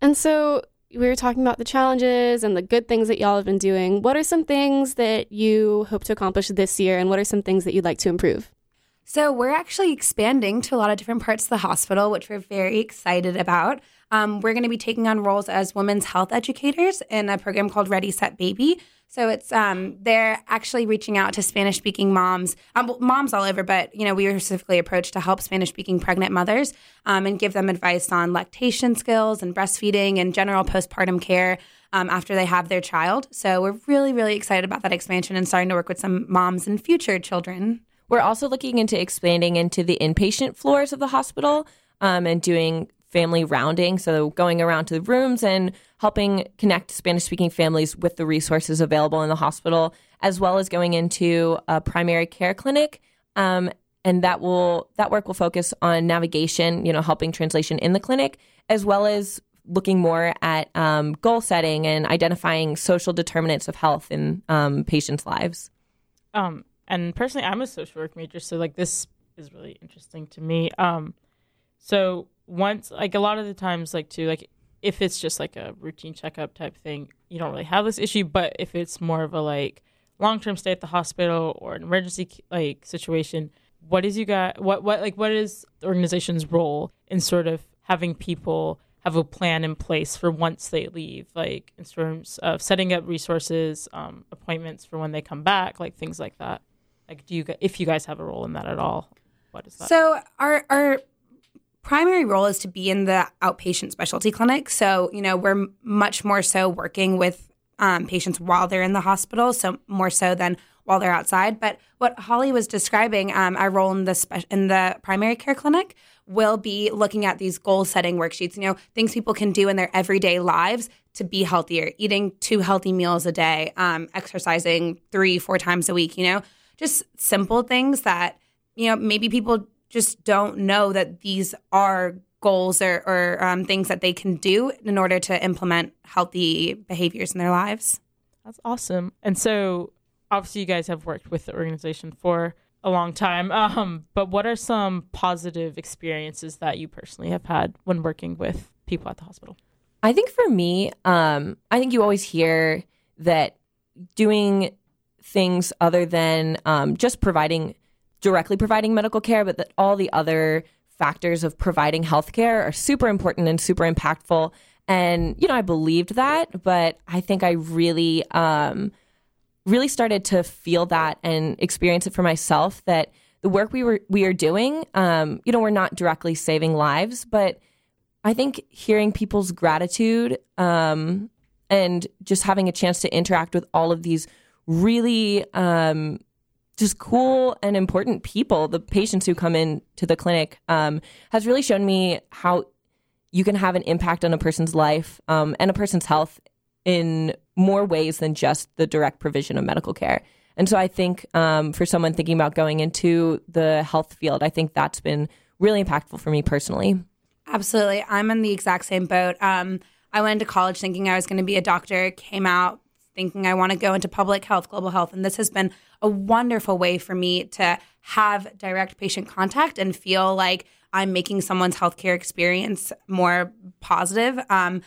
And so we were talking about the challenges and the good things that y'all have been doing. What are some things that you hope to accomplish this year, and what are some things that you'd like to improve? So, we're actually expanding to a lot of different parts of the hospital, which we're very excited about. Um, we're going to be taking on roles as women's health educators in a program called Ready Set Baby. So it's um, they're actually reaching out to Spanish speaking moms, um, moms all over, but you know we were specifically approached to help Spanish speaking pregnant mothers um, and give them advice on lactation skills and breastfeeding and general postpartum care um, after they have their child. So we're really really excited about that expansion and starting to work with some moms and future children. We're also looking into expanding into the inpatient floors of the hospital um, and doing family rounding. So going around to the rooms and helping connect Spanish speaking families with the resources available in the hospital, as well as going into a primary care clinic. Um, and that will that work will focus on navigation, you know, helping translation in the clinic, as well as looking more at um, goal setting and identifying social determinants of health in um, patients' lives. Um, and personally, I'm a social work major, so like this is really interesting to me. Um, so once like a lot of the times like too like if it's just like a routine checkup type thing you don't really have this issue. But if it's more of a like long-term stay at the hospital or an emergency like situation what is you got what what like what is the organization's role in sort of having people have a plan in place for once they leave? Like in terms of setting up resources um, appointments for when they come back like things like that like do you if you guys have a role in that at all what is that so our our primary role is to be in the outpatient specialty clinic. So, you know, we're much more so working with um, patients while they're in the hospital, so more so than while they're outside. But what Holly was describing, um, our role in the spe- in the primary care clinic will be looking at these goal setting worksheets. You know, things people can do in their everyday lives to be healthier, eating two healthy meals a day, um, exercising three, four times a week. You know, just simple things that you know maybe people just don't know that these are goals or, or um, things that they can do in order to implement healthy behaviors in their lives. That's awesome. And so, obviously, you guys have worked with the organization for a long time. Um, but what are some positive experiences that you personally have had when working with people at the hospital? I think for me, um, I think you always hear that doing things other than um, just providing directly providing medical care, but that all the other factors of providing healthcare are super important and super impactful. And, you know, I believed that, but I think I really, um, really started to feel that and experience it for myself that the work we were we are doing, um, you know, we're not directly saving lives, but I think hearing people's gratitude um, and just having a chance to interact with all of these really um, just cool and important people, the patients who come in to the clinic, um, has really shown me how you can have an impact on a person's life um, and a person's health in more ways than just the direct provision of medical care. And so I think um, for someone thinking about going into the health field, I think that's been really impactful for me personally. Absolutely. I'm in the exact same boat. Um, I went into college thinking I was going to be a doctor, came out thinking I want to go into public health, global health. And this has been a wonderful way for me to have direct patient contact and feel like I'm making someone's healthcare experience more positive um,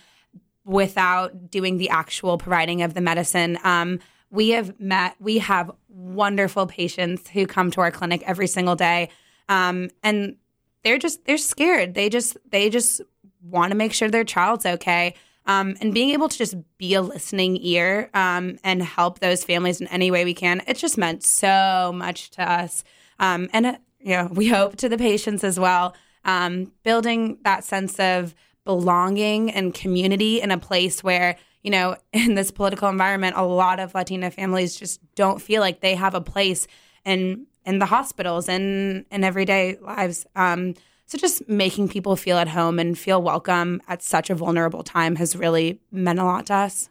without doing the actual providing of the medicine. Um, we have met, we have wonderful patients who come to our clinic every single day. Um, and they're just, they're scared. They just, they just want to make sure their child's okay. Um, and being able to just be a listening ear um, and help those families in any way we can, it just meant so much to us. Um, and, uh, you know, we hope to the patients as well. Um, building that sense of belonging and community in a place where, you know, in this political environment, a lot of Latina families just don't feel like they have a place in in the hospitals and in everyday lives. Um, so just making people feel at home and feel welcome at such a vulnerable time has really meant a lot to us.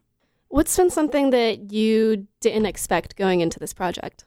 What's been something that you didn't expect going into this project?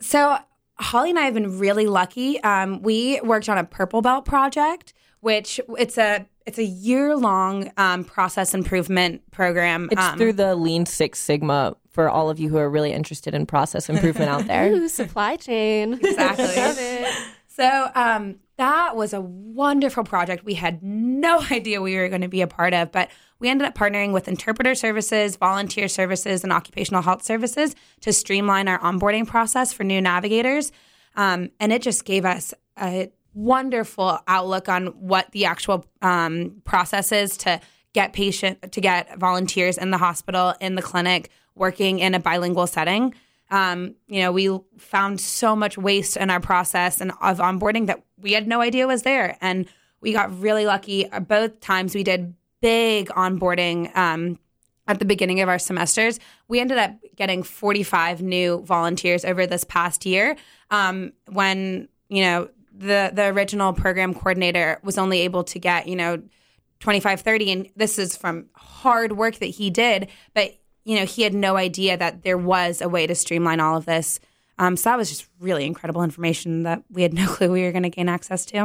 So Holly and I have been really lucky. Um, we worked on a Purple Belt project, which it's a it's a year long um, process improvement program. It's um, through the Lean Six Sigma for all of you who are really interested in process improvement out there. Ooh, supply chain. Exactly. So um, that was a wonderful project. We had no idea we were going to be a part of, but we ended up partnering with interpreter services, volunteer services, and occupational health services to streamline our onboarding process for new navigators. Um, and it just gave us a wonderful outlook on what the actual um, process is to get patient to get volunteers in the hospital in the clinic working in a bilingual setting um, you know we found so much waste in our process and of onboarding that we had no idea was there. And we got really lucky. Uh, both times we did big onboarding um, at the beginning of our semesters. We ended up getting 45 new volunteers over this past year. Um, when you know the the original program coordinator was only able to get you know 25 30 and this is from hard work that he did but you know he had no idea that there was a way to streamline all of this um, so that was just really incredible information that we had no clue we were going to gain access to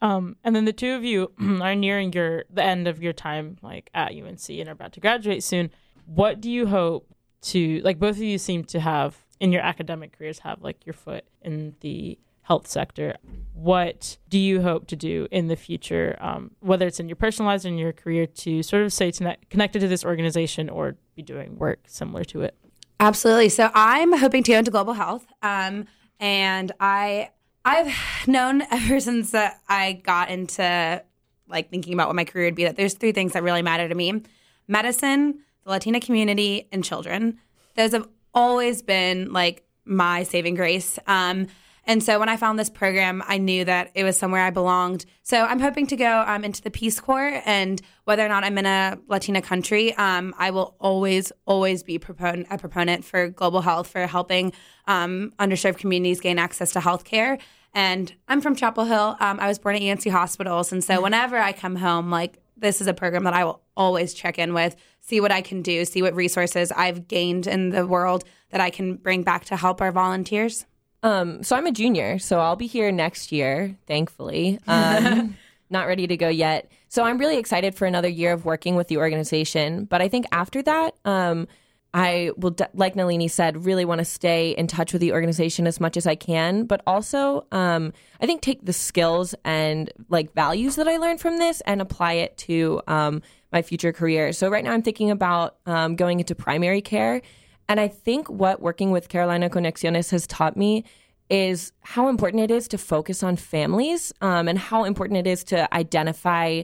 Um, and then the two of you are nearing your the end of your time like at UNC and are about to graduate soon. What do you hope to like both of you seem to have in your academic careers have like your foot in the health sector. What do you hope to do in the future, um, whether it's in your personal lives or in your career, to sort of to connected to this organization or be doing work similar to it? Absolutely. So I'm hoping to go into global health. Um, and I I've known ever since that I got into like thinking about what my career would be that there's three things that really matter to me: medicine, the Latina community, and children. Those have always been like my saving grace. Um, and so when I found this program, I knew that it was somewhere I belonged. So I'm hoping to go um, into the Peace Corps, and whether or not I'm in a Latina country, um, I will always, always be propon- a proponent for global health, for helping um, underserved communities gain access to health care. And I'm from Chapel Hill. Um, I was born at UNC Hospitals, and so whenever I come home, like this is a program that I will always check in with, see what I can do, see what resources I've gained in the world that I can bring back to help our volunteers. Um, so I'm a junior, so I'll be here next year, thankfully. Um, not ready to go yet. So I'm really excited for another year of working with the organization. But I think after that, um, I will, like Nalini said, really want to stay in touch with the organization as much as I can. But also, um, I think take the skills and like values that I learned from this and apply it to um, my future career. So right now, I'm thinking about um, going into primary care. And I think what working with Carolina Conexiones has taught me is how important it is to focus on families um, and how important it is to identify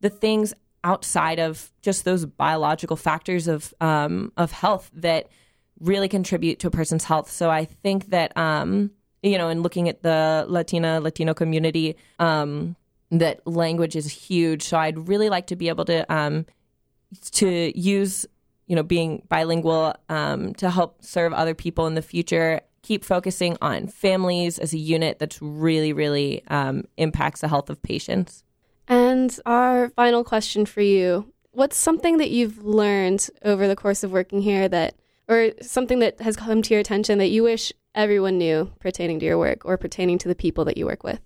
the things outside of just those biological factors of um, of health that really contribute to a person's health. So I think that um, you know, in looking at the Latina Latino community, um, that language is huge. So I'd really like to be able to um, to use you know being bilingual um, to help serve other people in the future keep focusing on families as a unit that's really really um, impacts the health of patients And our final question for you What's something that you've learned over the course of working here that, or something that has come to your attention that you wish everyone knew pertaining to your work or pertaining to the people that you work with?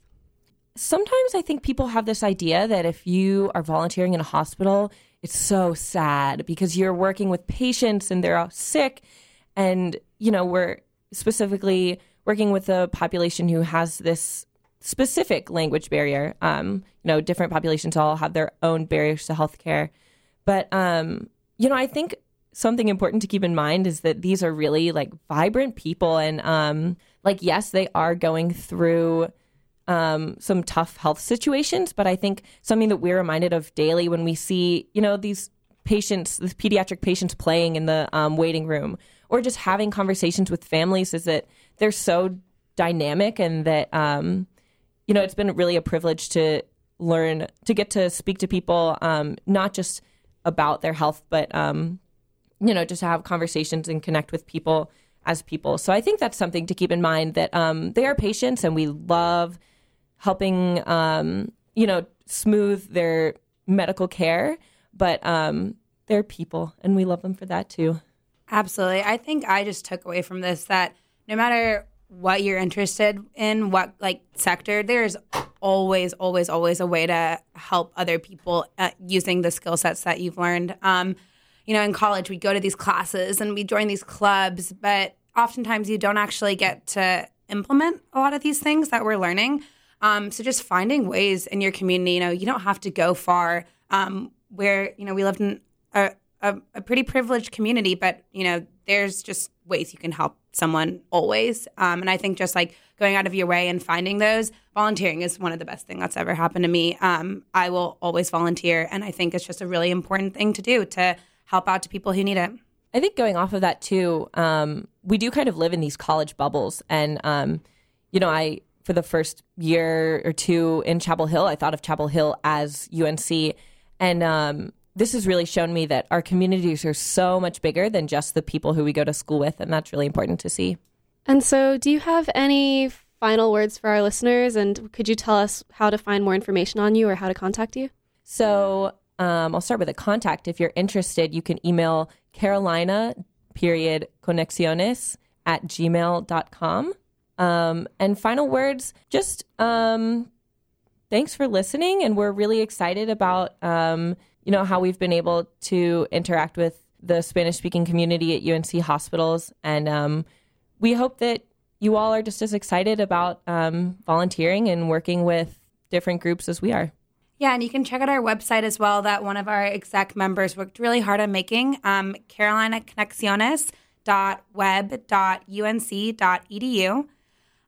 sometimes I think people have this idea that if you are volunteering in a hospital, it's so sad because you're working with patients and they're all sick. And, you know, we're specifically working with a population who has this specific language barrier. Um, you know, different populations all have their own barriers to healthcare. But, um, you know, I think something important to keep in mind is that these are really like vibrant people. And, um, like, yes, they are going through um, some tough health situations, but I think something that we're reminded of daily when we see, you know, these patients, these pediatric patients playing in the um, waiting room or just having conversations with families is that they're so dynamic and that, um, you know, it's been really a privilege to learn to get to speak to people, um, not just about their health, but um, you know, just to have conversations and connect with people as people. So I think that's something to keep in mind that um, they are patients and we love helping, um, you know, smooth their medical care, but um, they're people and we love them for that too. Absolutely. I think I just took away from this that no matter what you're interested in, what like sector, there's always, always, always a way to help other people uh, using the skill sets that you've learned. Um, you know, in college, we go to these classes and we join these clubs, but oftentimes you don't actually get to implement a lot of these things that we're learning. Um, so just finding ways in your community, you know, you don't have to go far. Um, where you know we lived in a, a, a pretty privileged community, but you know, there's just ways you can help someone always. Um, and I think just like going out of your way and finding those, volunteering is one of the best things that's ever happened to me. Um, I will always volunteer, and I think it's just a really important thing to do to help out to people who need it. I think going off of that too, um, we do kind of live in these college bubbles, and um, you know, I for the first year or two in Chapel Hill, I thought of Chapel Hill as UNC, and um, this has really shown me that our communities are so much bigger than just the people who we go to school with, and that's really important to see. And so, do you have any final words for our listeners? And could you tell us how to find more information on you or how to contact you? So, um, I'll start with a contact. If you're interested, you can email Carolina period conexiones at gmail.com. Um, and final words, just um, thanks for listening. And we're really excited about, um, you know, how we've been able to interact with the Spanish speaking community at UNC hospitals. And um, we hope that you all are just as excited about um, volunteering and working with different groups as we are. Yeah, and you can check out our website as well that one of our exec members worked really hard on making, um.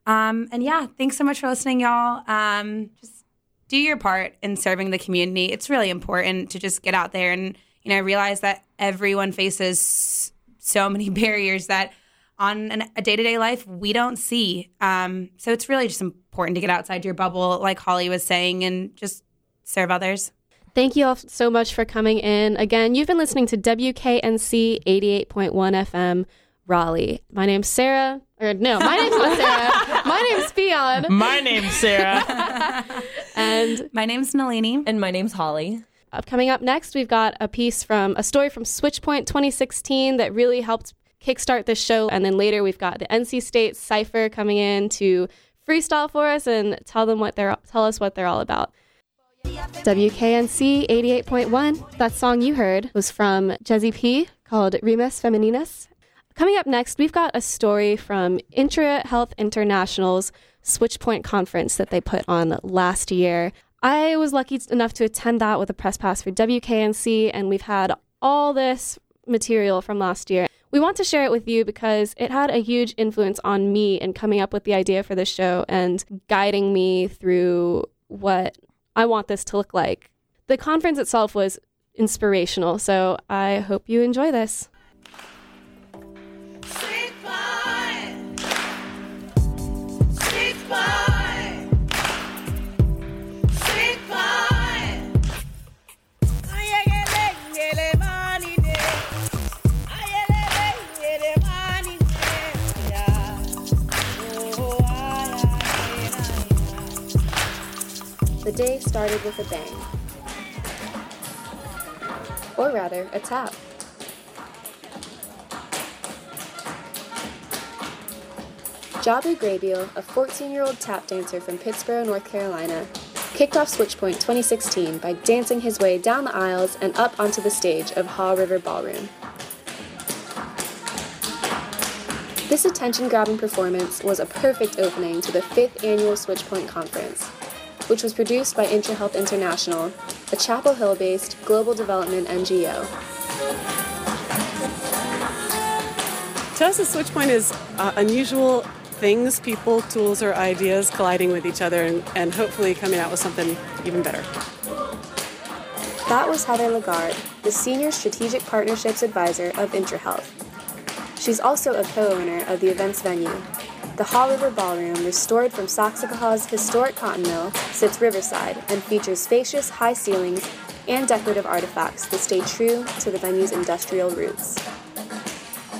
Um, and yeah, thanks so much for listening, y'all. Um, just do your part in serving the community. It's really important to just get out there and, you know, realize that everyone faces so many barriers that on an, a day-to-day life we don't see. Um, so it's really just important to get outside your bubble, like Holly was saying, and just serve others. Thank you all so much for coming in. Again, you've been listening to WKNC 88.1 FM Raleigh. My name's Sarah. Or no, my name's not Sarah. My name's Fion. My name's Sarah. and my name's Nalini. And my name's Holly. Uh, coming up next, we've got a piece from a story from Switchpoint 2016 that really helped kickstart this show. And then later, we've got the NC State Cypher coming in to freestyle for us and tell them what they're tell us what they're all about. WKNC 88.1. That song you heard was from Jezzy P called Rimes Femininas. Coming up next, we've got a story from IntraHealth International's Switchpoint conference that they put on last year. I was lucky enough to attend that with a press pass for WKNC, and we've had all this material from last year. We want to share it with you because it had a huge influence on me in coming up with the idea for this show and guiding me through what I want this to look like. The conference itself was inspirational, so I hope you enjoy this. The day started with a bang. Or rather, a tap. Jabu Graybeal, a 14 year old tap dancer from Pittsboro, North Carolina, kicked off Switchpoint 2016 by dancing his way down the aisles and up onto the stage of Haw River Ballroom. This attention grabbing performance was a perfect opening to the fifth annual Switchpoint Conference, which was produced by IntraHealth International, a Chapel Hill based global development NGO. To us, the switchpoint is uh, unusual things, people, tools, or ideas colliding with each other and, and hopefully coming out with something even better. That was Heather Lagarde, the Senior Strategic Partnerships Advisor of IntraHealth. She's also a co owner of the event's venue, The Haw River Ballroom, restored from Saxapahaw's historic cotton mill, sits riverside and features spacious high ceilings and decorative artifacts that stay true to the venue's industrial roots.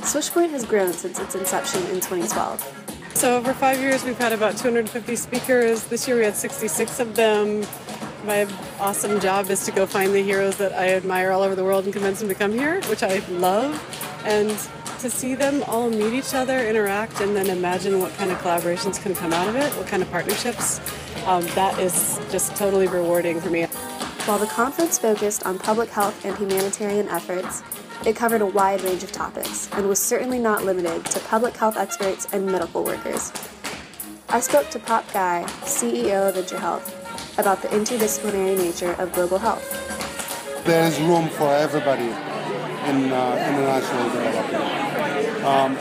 Switchpoint has grown since its inception in 2012. So over five years, we've had about 250 speakers. This year, we had 66 of them. My awesome job is to go find the heroes that I admire all over the world and convince them to come here, which I love. And to see them all meet each other, interact, and then imagine what kind of collaborations can come out of it, what kind of partnerships, um, that is just totally rewarding for me. While the conference focused on public health and humanitarian efforts, it covered a wide range of topics and was certainly not limited to public health experts and medical workers. I spoke to Pape Gaye, CEO of IntraHealth, about the interdisciplinary nature of global health. There is room for everybody in uh, international development. Um,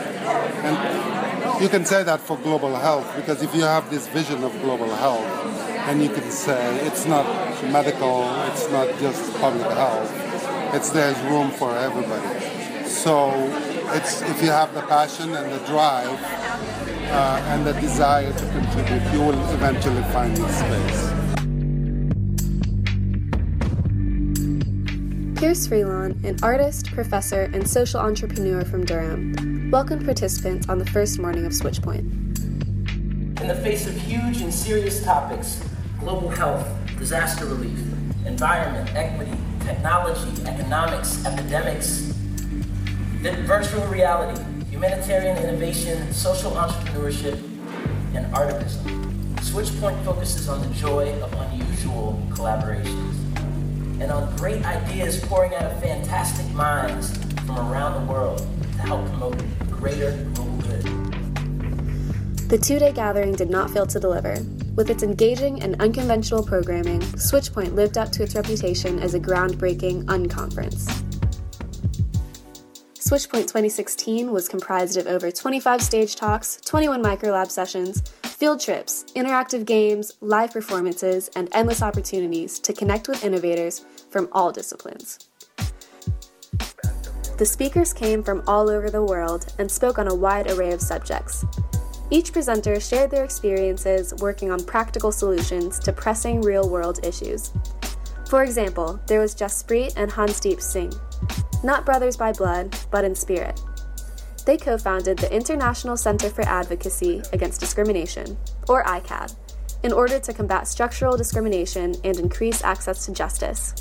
and you can say that for global health because if you have this vision of global health, then you can say it's not medical, it's not just public health it's there's room for everybody. So it's if you have the passion and the drive uh, and the desire to contribute, you will eventually find this space. Pierce Freelon, an artist, professor, and social entrepreneur from Durham, welcomed participants on the first morning of Switchpoint. In the face of huge and serious topics global health, disaster relief, environment, equity, technology, economics, epidemics, virtual reality, humanitarian innovation, social entrepreneurship, and artivism. Switchpoint focuses on the joy of unusual collaborations and on great ideas pouring out of fantastic minds from around the world to help promote greater global good. The two day gathering did not fail to deliver. With its engaging and unconventional programming, Switchpoint lived up to its reputation as a groundbreaking unconference. Switchpoint 2016 was comprised of over 25 stage talks, 21 microlab sessions, field trips, interactive games, live performances, and endless opportunities to connect with innovators from all disciplines. The speakers came from all over the world and spoke on a wide array of subjects, each presenter shared their experiences working on practical solutions to pressing real world issues. For example, there was Jaspreet and Hansdeep Singh, not brothers by blood, but in spirit. They co founded the International Center for Advocacy Against Discrimination, or ICAD, in order to combat structural discrimination and increase access to justice.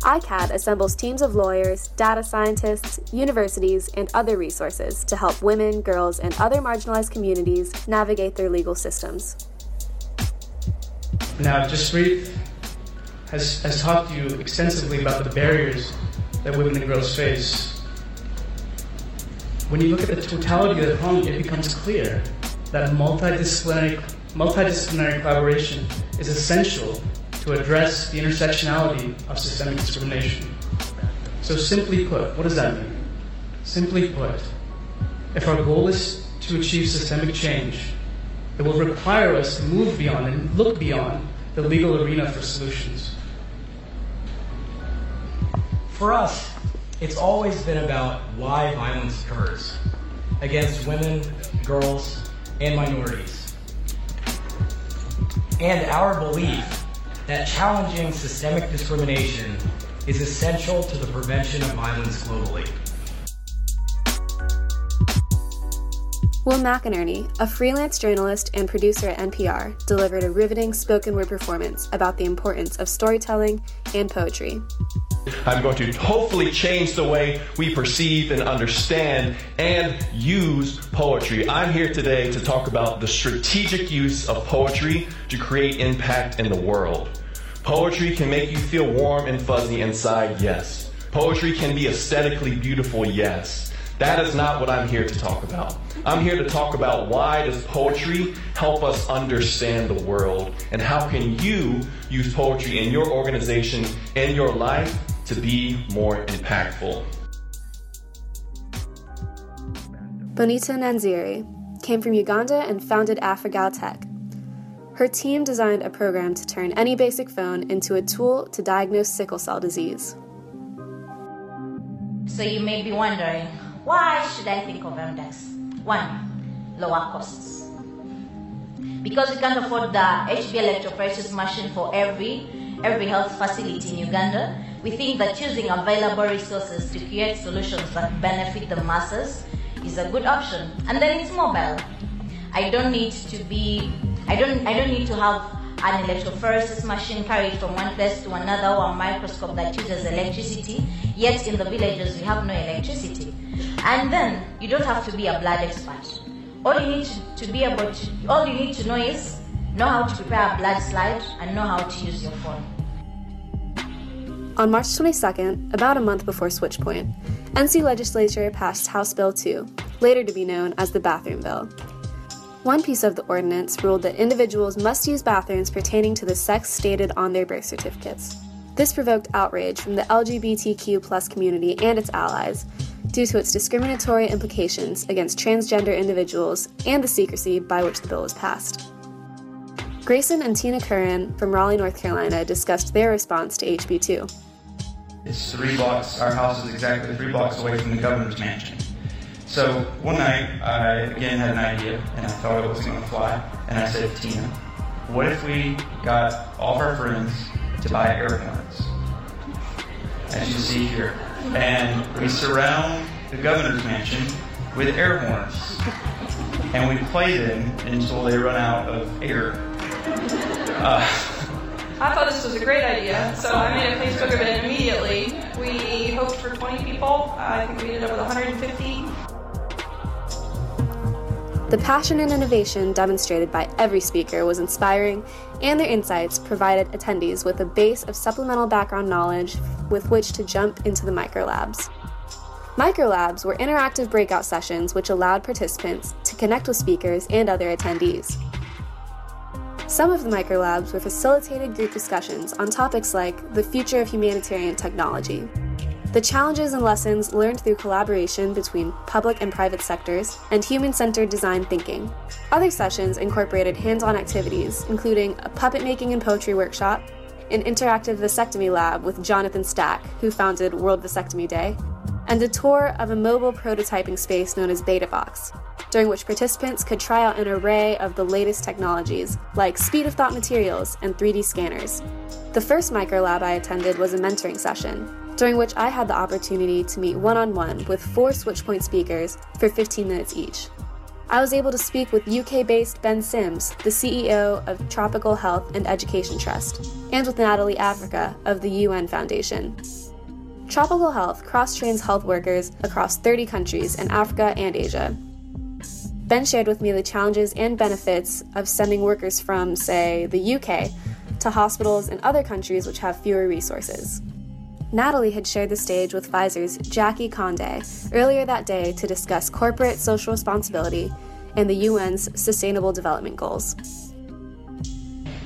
ICAD assembles teams of lawyers, data scientists, universities, and other resources to help women, girls, and other marginalized communities navigate their legal systems. Now, Jaspreet has, has talked to you extensively about the barriers that women and girls face. When you look at the totality of the problem, it becomes clear that multidisciplinary, multidisciplinary collaboration is essential to address the intersectionality of systemic discrimination. So, simply put, what does that mean? Simply put, if our goal is to achieve systemic change, it will require us to move beyond and look beyond the legal arena for solutions. For us, it's always been about why violence occurs against women, girls, and minorities. And our belief that challenging systemic discrimination is essential to the prevention of violence globally. Will McInerney, a freelance journalist and producer at NPR, delivered a riveting spoken word performance about the importance of storytelling and poetry. I'm going to hopefully change the way we perceive and understand and use poetry. I'm here today to talk about the strategic use of poetry to create impact in the world. Poetry can make you feel warm and fuzzy inside, yes. Poetry can be aesthetically beautiful, yes. That is not what I'm here to talk about. I'm here to talk about why does poetry help us understand the world and how can you use poetry in your organization and your life to be more impactful. Bonita Nanziri came from Uganda and founded Afrigal Tech, her team designed a program to turn any basic phone into a tool to diagnose sickle cell disease. So you may be wondering, why should I think of MDEX? One, lower costs. Because we can't afford the HB electrophoresis machine for every every health facility in Uganda, we think that choosing available resources to create solutions that benefit the masses is a good option. And then it's mobile. I don't need to be I don't I don't need to have an electrophoresis machine carried from one place to another or a microscope that uses electricity. Yet in the villages we have no electricity. And then you don't have to be a blood expert. All you need to, be able to all you need to know is know how to prepare a blood slide and know how to use your phone. On March 22nd, about a month before Switchpoint, NC legislature passed House Bill 2, later to be known as the Bathroom Bill. One piece of the ordinance ruled that individuals must use bathrooms pertaining to the sex stated on their birth certificates. This provoked outrage from the LGBTQ community and its allies due to its discriminatory implications against transgender individuals and the secrecy by which the bill was passed. Grayson and Tina Currin from Raleigh, North Carolina discussed their response to HB2. It's three blocks, our house is exactly three blocks away from the governor's mansion. So one night, I again had an idea, and I thought it was going to fly, and I said, Tina, what if we got all of our friends to buy air horns? As you see here. And we surround the governor's mansion with air horns. And we play them until they run out of air. Uh, I thought this was a great idea, so I made a Facebook event immediately. We hoped for 20 people. I think we ended up with 150. The passion and innovation demonstrated by every speaker was inspiring, and their insights provided attendees with a base of supplemental background knowledge with which to jump into the microlabs. Microlabs were interactive breakout sessions which allowed participants to connect with speakers and other attendees. Some of the microlabs were facilitated group discussions on topics like the future of humanitarian technology, the challenges and lessons learned through collaboration between public and private sectors, and human centered design thinking. Other sessions incorporated hands on activities, including a puppet making and poetry workshop, an interactive vasectomy lab with Jonathan Stack, who founded World Vasectomy Day, and a tour of a mobile prototyping space known as BetaBox, during which participants could try out an array of the latest technologies, like speed of thought materials and 3D scanners. The first microlab I attended was a mentoring session, during which I had the opportunity to meet one on one with four Switchpoint speakers for 15 minutes each. I was able to speak with UK based Ben Simms, the CEO of Tropical Health and Education Trust, and with Natalie Africa of the UN Foundation. Tropical Health cross trains health workers across 30 countries in Africa and Asia. Ben shared with me the challenges and benefits of sending workers from, say, the UK to hospitals in other countries which have fewer resources. Natalie had shared the stage with Pfizer's Jackie Conde earlier that day to discuss corporate social responsibility and the UN's Sustainable Development Goals.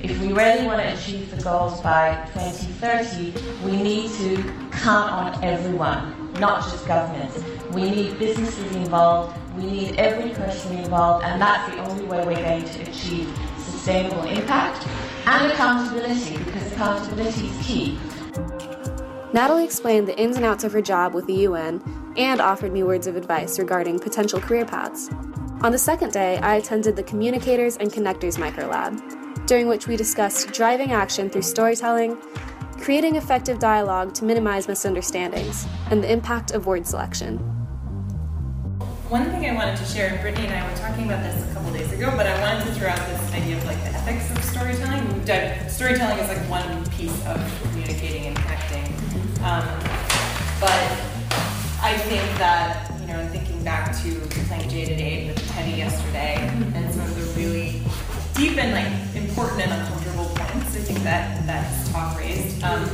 If we really want to achieve the goals by 2030, we need to count on everyone, not just governments. We need businesses involved, we need every person involved, and that's the only way we're going to achieve sustainable impact and accountability, because accountability is key. Natalie explained the ins and outs of her job with the UN and offered me words of advice regarding potential career paths. On the second day, I attended the Communicators and Connectors Microlab, during which we discussed driving action through storytelling, creating effective dialogue to minimize misunderstandings, and the impact of word selection. One thing I wanted to share, and Brittany and I were talking about this a couple days ago, but I wanted to throw out this idea of like the ethics of storytelling. Storytelling is like one piece of communicating and connecting um, but I think that, you know, thinking back to playing Jade at 8 with Teddy yesterday and some of the really deep and like important and uncomfortable points, I think that that talk raised. Um,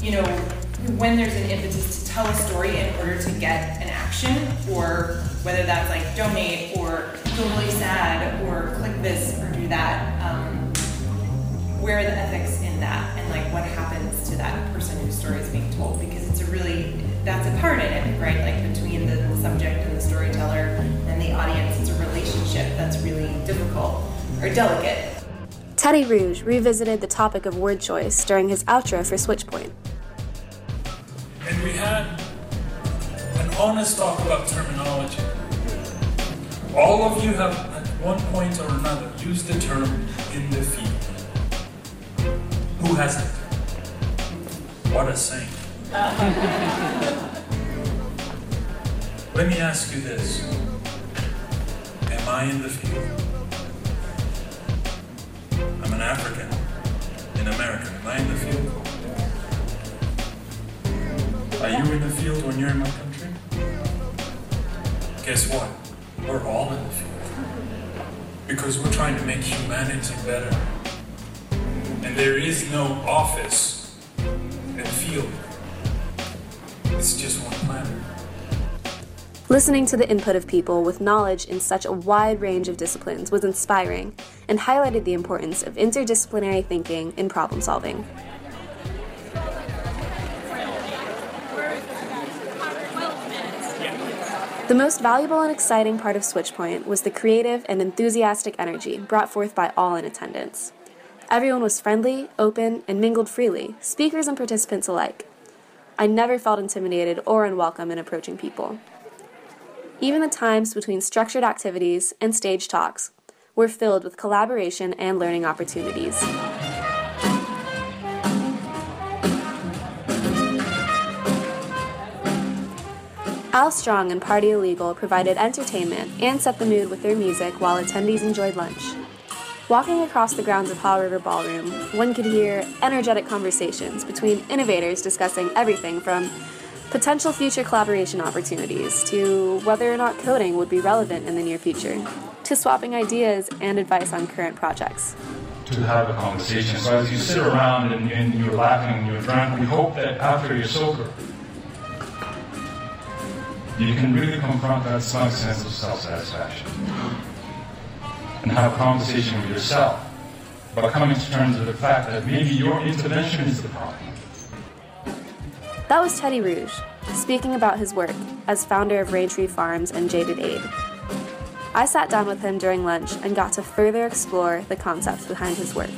you know, when there's an impetus to tell a story in order to get an action, or whether that's like donate or feel really sad or click this or do that, um, where are the ethics in that and like what happens to that person whose story is being told because it's a really that's a power dynamic right like between the, the subject and the storyteller and the audience it's a relationship that's really difficult or delicate Teddy Ruge revisited the topic of word choice during his outro for Switchpoint. And we had an honest talk about terminology. All of you have at one point or another, used the term in the field. Who has it? What a saint. Let me ask you this. Am I in the field? I'm an African, an American. Am I in the field? Are you in the field when you're in my country? Guess what? We're all in the field. Because we're trying to make humanity better. And there is no office and field. It's just one planet. Listening to the input of people with knowledge in such a wide range of disciplines was inspiring and highlighted the importance of interdisciplinary thinking in problem solving. The most valuable and exciting part of Switchpoint was the creative and enthusiastic energy brought forth by all in attendance. Everyone was friendly, open, and mingled freely, speakers and participants alike. I never felt intimidated or unwelcome in approaching people. Even the times between structured activities and stage talks were filled with collaboration and learning opportunities. Al Strong and Party Illegal provided entertainment and set the mood with their music while attendees enjoyed lunch. Walking across the grounds of Haw River Ballroom, one could hear energetic conversations between innovators discussing everything from potential future collaboration opportunities to whether or not coding would be relevant in the near future, to swapping ideas and advice on current projects. to have a conversation. So as you sit around and, and you're laughing and you're drunk, we hope that after you're sober, you can really confront that smug sense of self-satisfaction and have a conversation with yourself about coming to terms with the fact that maybe your intervention is the problem. That was Teddy Ruge, speaking about his work as founder of Raintree Farms and Jaded Aid. I sat down with him during lunch and got to further explore the concepts behind his work.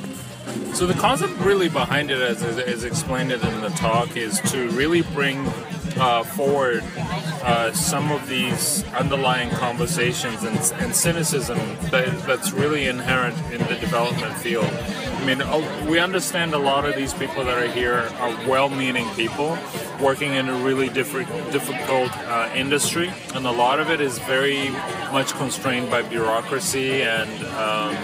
So the concept really behind it, as is, is explained it in the talk, is to really bring uh, forward uh, some of these underlying conversations and, and cynicism that, that's really inherent in the development field. I mean, uh, we understand a lot of these people that are here are well-meaning people working in a really difficult uh, industry, and a lot of it is very much constrained by bureaucracy and. Um,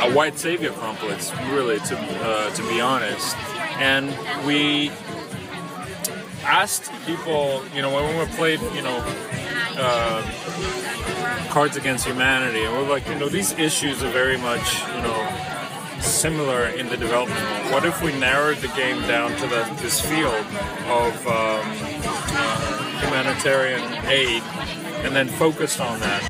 a white savior complex, really, to uh, to be honest. And we asked people, you know, when we played, you know, uh, Cards Against Humanity, and we're like, you know, these issues are very much, you know, similar in the development. What if we narrowed the game down to the, this field of um, uh, humanitarian aid, and then focused on that?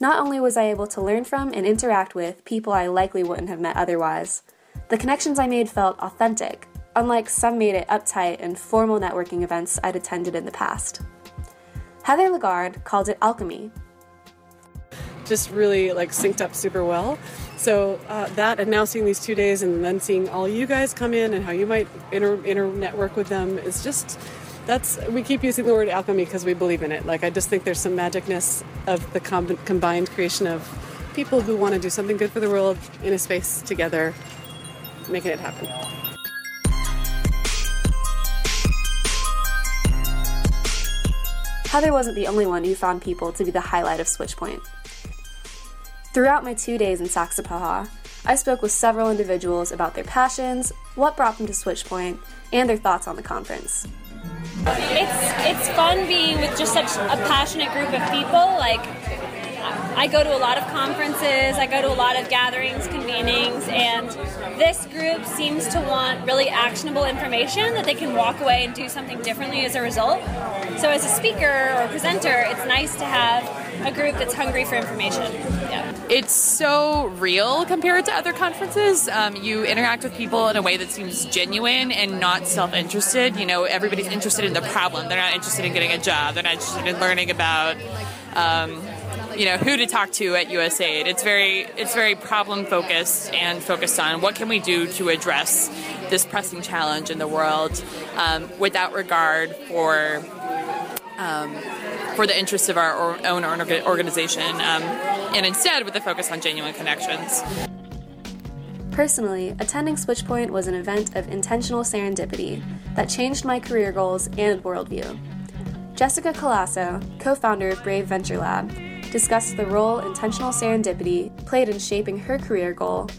Not only was I able to learn from and interact with people I likely wouldn't have met otherwise, the connections I made felt authentic, unlike some made it uptight and formal networking events I'd attended in the past. Heather Lagarde called it alchemy. Just really like synced up super well. So uh, that and now seeing these two days and then seeing all you guys come in and how you might inter, inter network with them is just that's we keep using the word alchemy because we believe in it. Like I just think there's some magicness of the com- combined creation of people who want to do something good for the world in a space together, making it happen. Heather wasn't the only one who found people to be the highlight of Switchpoint. Throughout my two days in Saxapahaw, I spoke with several individuals about their passions, what brought them to Switchpoint, and their thoughts on the conference. It's it's fun being with just such a passionate group of people. Like I go to a lot of conferences, I go to a lot of gatherings, convenings, and this group seems to want really actionable information that they can walk away and do something differently as a result. So as a speaker or presenter, it's nice to have a group that's hungry for information. Yeah. It's so real compared to other conferences. Um, you interact with people in a way that seems genuine and not self-interested. You know, everybody's interested in the problem. They're not interested in getting a job. They're not interested in learning about, um, you know, who to talk to at USAID. It's very, it's very problem focused and focused on what can we do to address this pressing challenge in the world, um, without regard for um, for the interests of our own organization, um, and instead with a focus on genuine connections. Personally, attending Switchpoint was an event of intentional serendipity that changed my career goals and worldview. Jessica Colaço, co founder of Brave Venture Lab, discussed the role intentional serendipity played in shaping her career goal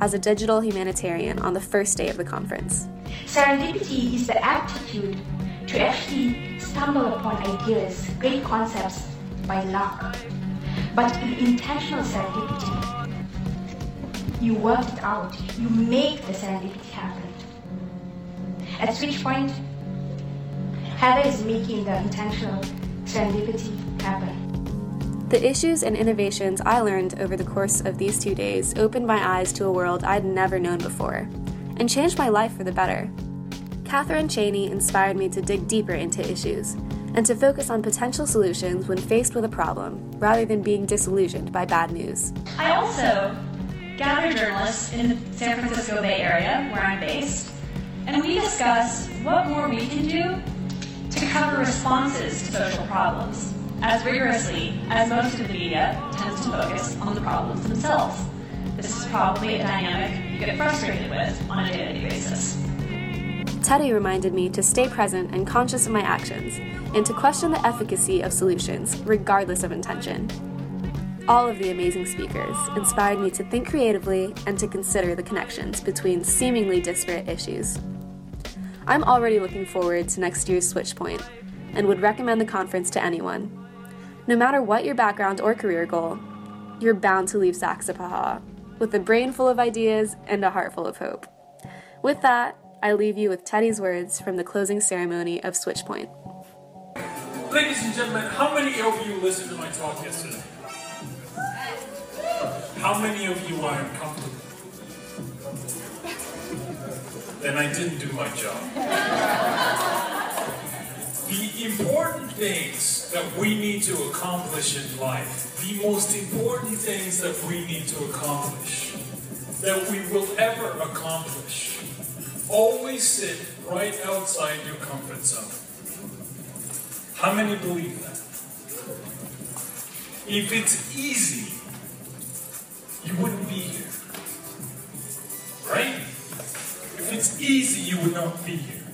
as a digital humanitarian on the first day of the conference. Serendipity is the aptitude to actually stumble upon ideas, great concepts by luck. But in intentional serendipity, you work it out, you make the serendipity happen. At Switchpoint, Heather is making the intentional serendipity happen. The issues and innovations I learned over the course of these two days opened my eyes to a world I'd never known before and changed my life for the better. Catherine Cheney inspired me to dig deeper into issues and to focus on potential solutions when faced with a problem rather than being disillusioned by bad news. I also gather journalists in the San Francisco Bay Area, where I'm based, and we discuss what more we can do to cover responses to social problems as rigorously as most of the media tends to focus on the problems themselves. This is probably a dynamic you get frustrated with on a day-to-day basis. Teddy reminded me to stay present and conscious of my actions, and to question the efficacy of solutions, regardless of intention. All of the amazing speakers inspired me to think creatively and to consider the connections between seemingly disparate issues. I'm already looking forward to next year's Switchpoint and would recommend the conference to anyone. No matter what your background or career goal, you're bound to leave Saxapahaw with a brain full of ideas and a heart full of hope. With that, I leave you with Teddy's words from the closing ceremony of Switchpoint. Ladies and gentlemen, how many of you listened to my talk yesterday? How many of you are Then I didn't do my job. the important things that we need to accomplish in life, the most important things that we need to accomplish, that we will ever accomplish, always sit right outside your comfort zone. How many believe that? If it's easy, you wouldn't be here. Right? If it's easy, you would not be here.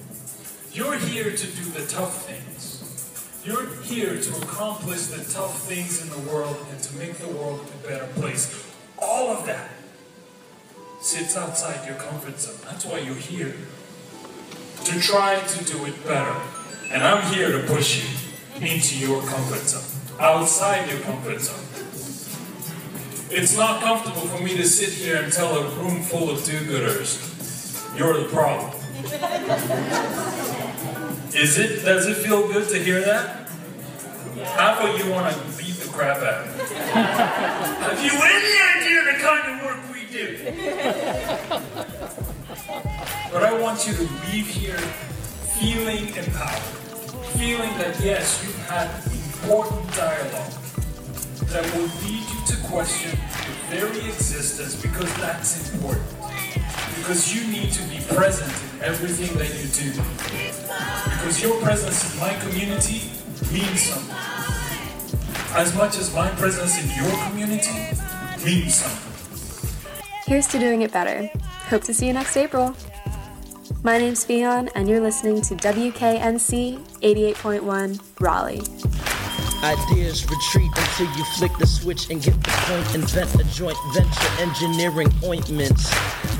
You're here to do the tough things. You're here to accomplish the tough things in the world and to make the world a better place. All of that sits outside your comfort zone. That's why you're here. To try to do it better. And I'm here to push you into your comfort zone, outside your comfort zone. It's not comfortable for me to sit here and tell a room full of do-gooders, you're the problem. Is it? Does it feel good to hear that? Half of you want to beat the crap out of me. Have you any idea the kind of work we do? But I want you to leave here feeling empowered, feeling that yes, you've had important dialogue that will lead you to question your very existence because that's important. Because you need to be present in everything that you do. Because your presence in my community means something. As much as my presence in your community means something. Here's to doing it better. Hope to see you next April. My name's Fion, and you're listening to WKNC 88.1 Raleigh. Ideas retreat until you flick the switch and get the point. Invent a joint venture, engineering ointments.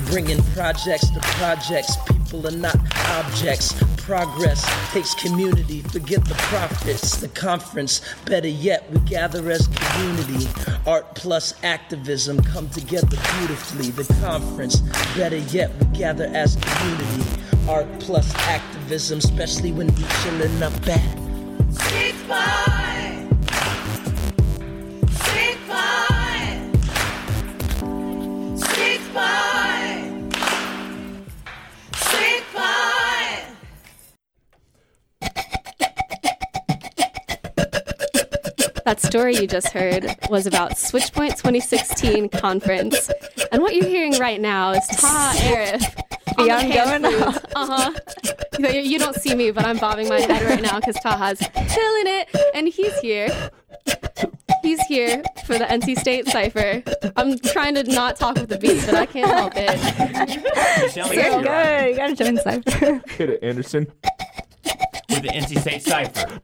Bringing projects to projects. People are not objects. Progress takes community. Forget the profits. The conference, better yet, we gather as community. Art plus activism come together beautifully. The conference, better yet, we gather as community. Art plus activism, especially when we chillin' up at. Six Point! That story you just heard was about Switchpoint 2016 conference. And what you're hearing right now is Ta Arif. Beyond going Uh huh. You you don't see me, but I'm bobbing my head right now because Taha's killing it, and he's here. He's here for the NC State cipher. I'm trying to not talk with the beat, but I can't help it. sound So- you're right. You gotta join Cypher. Hit it, Anderson. With the NC State Cypher.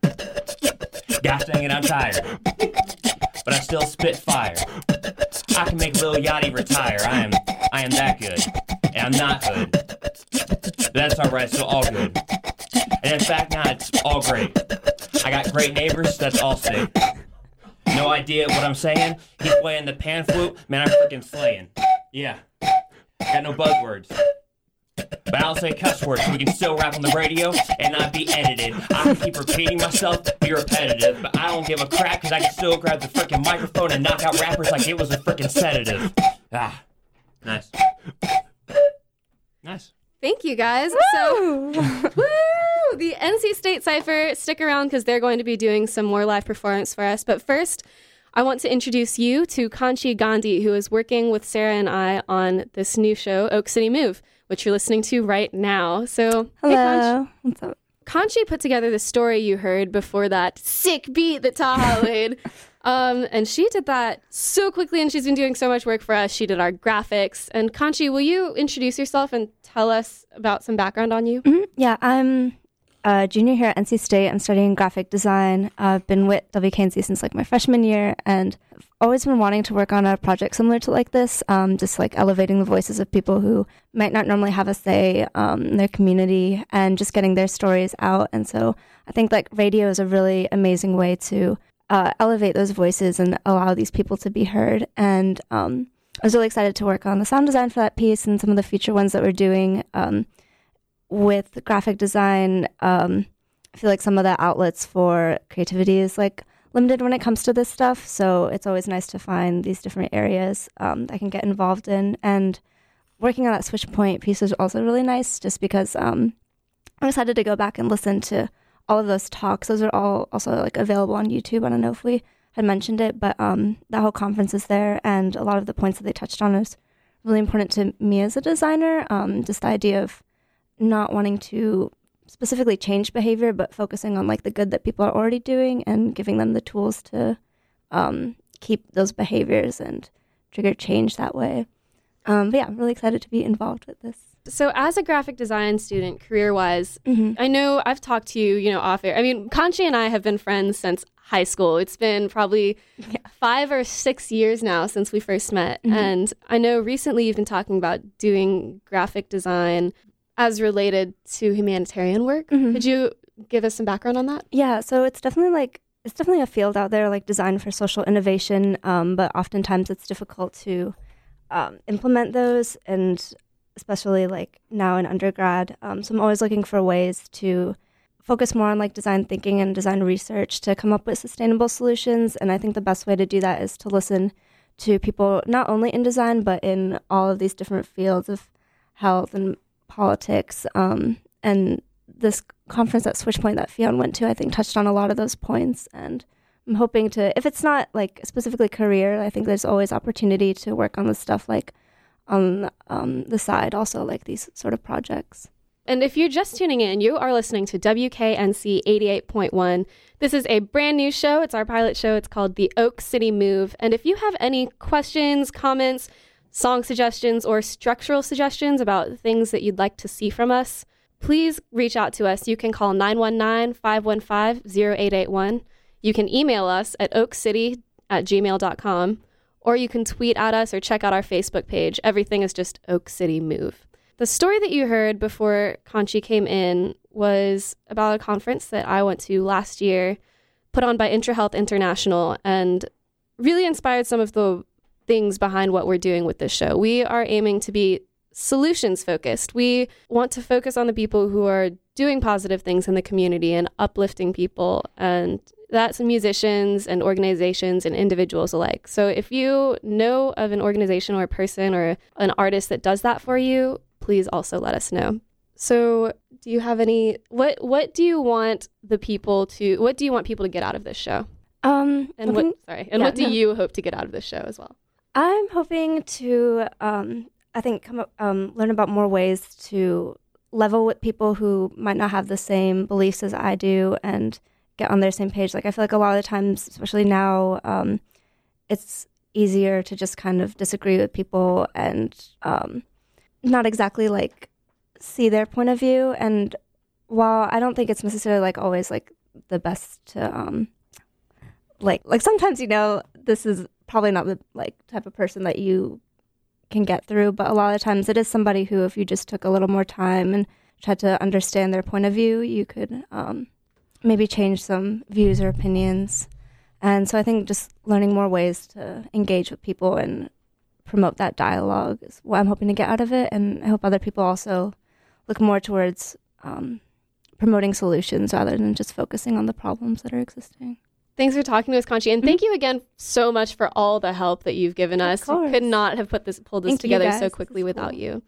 Gosh dang it, I'm tired. But I still spit fire. I can make Lil Yachty retire. I am I am that good. And I'm not good. That's alright, so all good. And in fact now it's all great. I got great neighbors, that's all safe. No idea what I'm saying? He's playing the pan flute, man, I'm freaking slaying. Yeah. Got no buzzwords. But I'll say cuss words so we can still rap on the radio and not be edited. I can keep repeating myself, be repetitive, but I don't give a crap because I can still grab the freaking microphone and knock out rappers like it was a freaking sedative. Ah, nice. Nice. Thank you guys. So, woo! The NC State Cypher, stick around because they're going to be doing some more live performance for us. But first, I want to introduce you to Kanchi Gandhi, who is working with Sarah and I on this new show, Oak City Move, which you're listening to right now. So, hey, Kanchi. Hello. What's up? Kanchi put together the story you heard before that sick beat that Taha laid. Um, and she did that so quickly, and she's been doing so much work for us. She did our graphics. And Kanchi, will you introduce yourself and tell us about some background on you? Mhm. Yeah, I'm a junior here at NC State. I'm studying graphic design. I've been with WKNC since like my freshman year, and always been wanting to work on a project similar to like this, um, just like elevating the voices of people who might not normally have a say um, in their community and just getting their stories out. And so I think like radio is a really amazing way to uh, elevate those voices and allow these people to be heard. And um, I was really excited to work on the sound design for that piece and some of the future ones that we're doing. Um, with graphic design, um, I feel like some of the outlets for creativity is like limited when it comes to this stuff. So it's always nice to find these different areas um, that I can get involved in. And working on that switch point piece was also really nice just because um, I'm excited to go back and listen to all of those talks. Those are all also like available on YouTube. I don't know if we had mentioned it, but um, that whole conference is there, and a lot of the points that they touched on is really important to me as a designer. Um, just the idea of not wanting to specifically change behavior, but focusing on like the good that people are already doing and giving them the tools to um, keep those behaviors and trigger change that way. Um, but yeah, I'm really excited to be involved with this. So, as a graphic design student, career wise, I know I've talked to you, you know, off air. I mean, Kanchi and I have been friends since high school. It's been probably five or six years now since we first met. Mhm. And I know recently you've been talking about doing graphic design as related to humanitarian work. Could you give us some background on that? Yeah, so it's definitely like it's definitely a field out there like designed for social innovation, um, but oftentimes it's difficult to um, implement those, and especially like now in undergrad. Um, so I'm always looking for ways to focus more on like design thinking and design research to come up with sustainable solutions. And I think the best way to do that is to listen to people not only in design but in all of these different fields of health and politics. Um, and this conference at Switchpoint that Fion went to, I think, touched on a lot of those points. And I'm hoping to, if it's not like specifically career, I think there's always opportunity to work on the stuff like on um, the side, also like these sort of projects. And if you're just tuning in, you are listening to WKNC 88.1. This is a brand new show. It's our pilot show. It's called The Oak City Move. And if you have any questions, comments, song suggestions, or structural suggestions about things that you'd like to see from us, please reach out to us. You can call 919 515 0881. You can email us at oakcity at gmail.com, or you can tweet at us or check out our Facebook page. Everything is just Oak City Move. The story that you heard before Kanchi came in was about a conference that I went to last year, put on by IntraHealth International, and really inspired some of the things behind what we're doing with this show. We are aiming to be solutions focused. We want to focus on the people who are doing positive things in the community and uplifting people and that's musicians and organizations and individuals alike. So if you know of an organization or a person or an artist that does that for you, please also let us know. So do you have any what what do you want the people to what do you want people to get out of this show? Um, And what think- sorry, and yeah, what do no. you hope to get out of this show as well? I'm hoping to, um, I think, come up, um, learn about more ways to level with people who might not have the same beliefs as I do and get on their same page. Like I feel like a lot of the times, especially now, um, it's easier to just kind of disagree with people and um, not exactly like see their point of view. And while I don't think it's necessarily like always like the best to um, like like sometimes you know this is probably not the like type of person that you can get through but a lot of times it is somebody who if you just took a little more time and tried to understand their point of view you could um, maybe change some views or opinions. And so i think just learning more ways to engage with people and promote that dialogue is what i'm hoping to get out of it. And i hope other people also look more towards um, promoting solutions rather than just focusing on the problems that are existing Thanks for talking to us, Kanchi, and thank you again so much for all the help that you've given us. We could not have put this pulled this Thank together so quickly without you.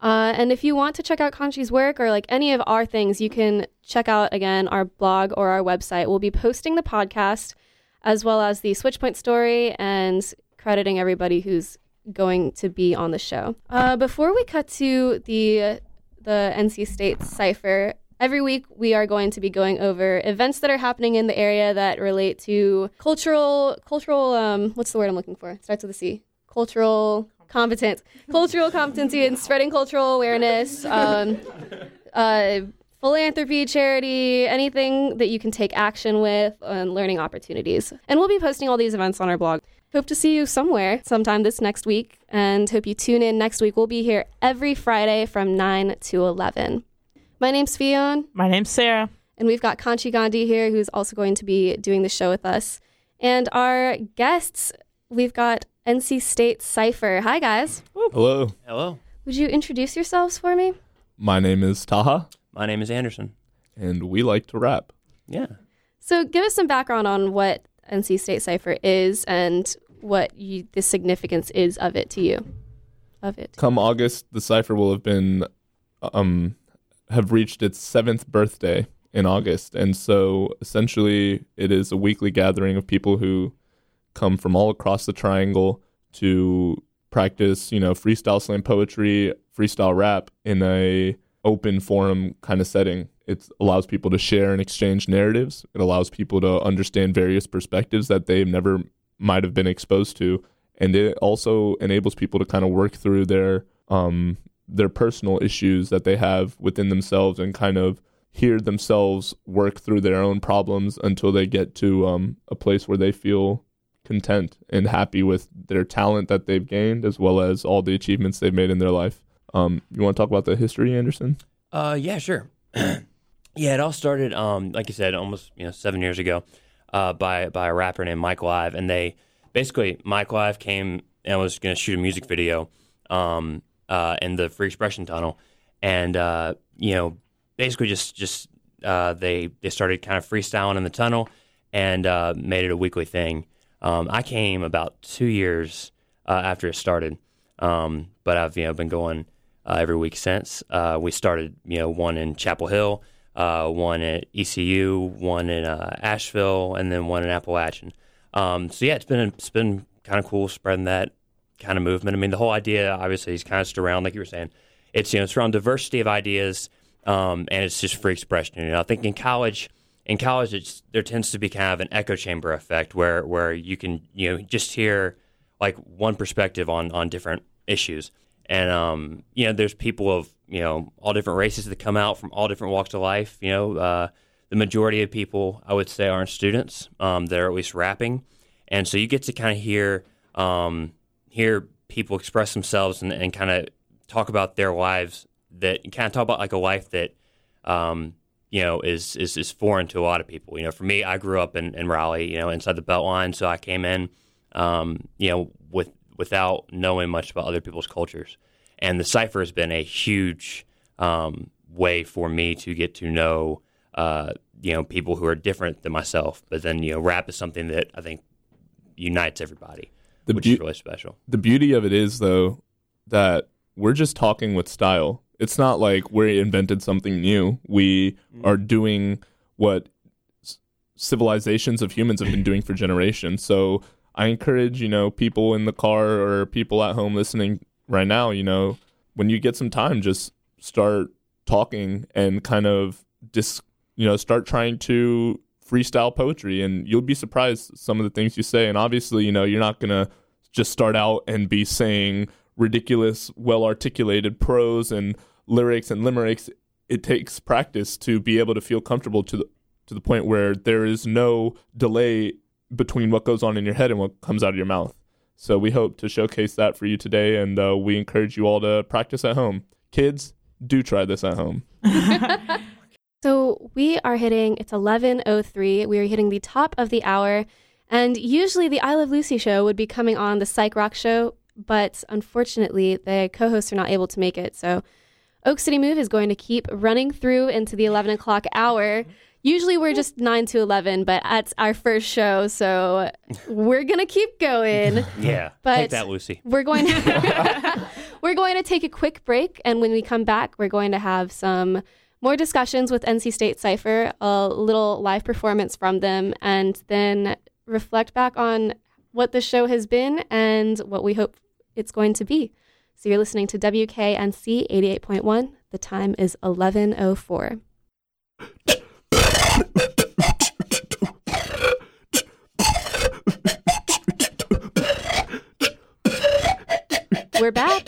Uh, and if you want to check out Kanchi's work or like any of our things, you can check out again our blog or our website. We'll be posting the podcast as well as the Switchpoint story and crediting everybody who's going to be on the show. Uh, before we cut to the the NC State cipher, every week we are going to be going over events that are happening in the area that relate to cultural cultural um what's the word I'm looking for? It starts with a C. Cultural competence, cultural competency and spreading cultural awareness. Um, uh, philanthropy, charity, anything that you can take action with, and learning opportunities. And we'll be posting all these events on our blog. Hope to see you somewhere sometime this next week, and hope you tune in next week. We'll be here every Friday from 9 to 11. My name's Fion. My name's Sarah. And we've got Kanchi Gandhi here, who's also going to be doing the show with us. And our guests, we've got NC State Cypher. Hi, guys. Hello. Hello. Would you introduce yourselves for me? My name is Taha. My name is Anderson. And we like to rap. Yeah. So, give us some background on what NC State Cypher is and what you, the significance is of it to you. Of it. Come August, the cipher will have been um have reached its seventh birthday in August. And so essentially it is a weekly gathering of people who come from all across the triangle to practice, you know, freestyle slam poetry, freestyle rap in a open forum kind of setting. It allows people to share and exchange narratives. It allows people to understand various perspectives that they've never might have been exposed to. And it also enables people to kind of work through their um, their personal issues that they have within themselves and kind of hear themselves work through their own problems until they get to um, a place where they feel content and happy with their talent that they've gained as well as all the achievements they've made in their life. Um, you want to talk about the history, Anderson? Uh, yeah, sure. yeah, it all started, um, like you said, almost you know seven years ago, uh, by by a rapper named Michael Live, and they basically Michael Live came and was going to shoot a music video, um, uh, in the Free Expression Tunnel, and uh, you know, basically just just uh, they they started kind of freestyling in the tunnel, and uh, made it a weekly thing. Um, I came about two years uh, after it started, um, but I've you know been going uh, every week since. Uh, we started you know one in Chapel Hill, uh, one at ECU, one in Asheville, and then one in Appalachian. Um, so yeah, it's been it's been kind of cool spreading that kind of movement. I mean, the whole idea obviously is kind of just around like you were saying. It's you know it's around diversity of ideas, um, and it's just free expression. You know, I think in college in college, it's, there tends to be kind of an echo chamber effect where where you can you know just hear like one perspective on on different issues, and um, you know there's people of you know all different races that come out from all different walks of life. You know, uh, the majority of people I would say aren't students. Um, they're at least rapping, and so you get to kind of hear um, hear people express themselves and, and kind of talk about their lives that kind of talk about like a life that um, you know, is, is is foreign to a lot of people. You know, for me, I grew up in, in Raleigh, you know, inside the Beltline, so I came in, um, you know, with without knowing much about other people's cultures, and the cipher has been a huge um, way for me to get to know, uh, you know, people who are different than myself. But then, you know, rap is something that I think unites everybody, The which beau- is really special. The beauty of it is, though, that we're just talking with style. It's not like we invented something new. We mm. are doing what civilizations of humans have been doing for generations. So I encourage, you know, people in the car or people at home listening right now, you know, when you get some time, just start talking and kind of dis, you know, start trying to freestyle poetry, and you'll be surprised some of the things you say. And obviously, you know, you're not gonna just start out and be saying ridiculous, well articulated prose and lyrics and limericks. It takes practice to be able to feel comfortable to the to the point where there is no delay between what goes on in your head and what comes out of your mouth. So we hope to showcase that for you today, and uh, we encourage you all to practice at home. Kids, do try this at home. So we are hitting it's 11:03. We are hitting the top of the hour, and usually the I Love Lucy show would be coming on the Psych Rock show, but unfortunately the co-hosts are not able to make it. So Oak City Move is going to keep running through into the 11 o'clock hour. Usually we're just 9 to 11, but it's our first show, so we're going to keep going. Yeah. But Take that, Lucy. We're going to We're going to take a quick break and when we come back, we're going to have some more discussions with NC State Cypher, a little live performance from them and then reflect back on what the show has been and what we hope it's going to be. So you're listening to WKNC 88.1. The time is 11:04. We're back.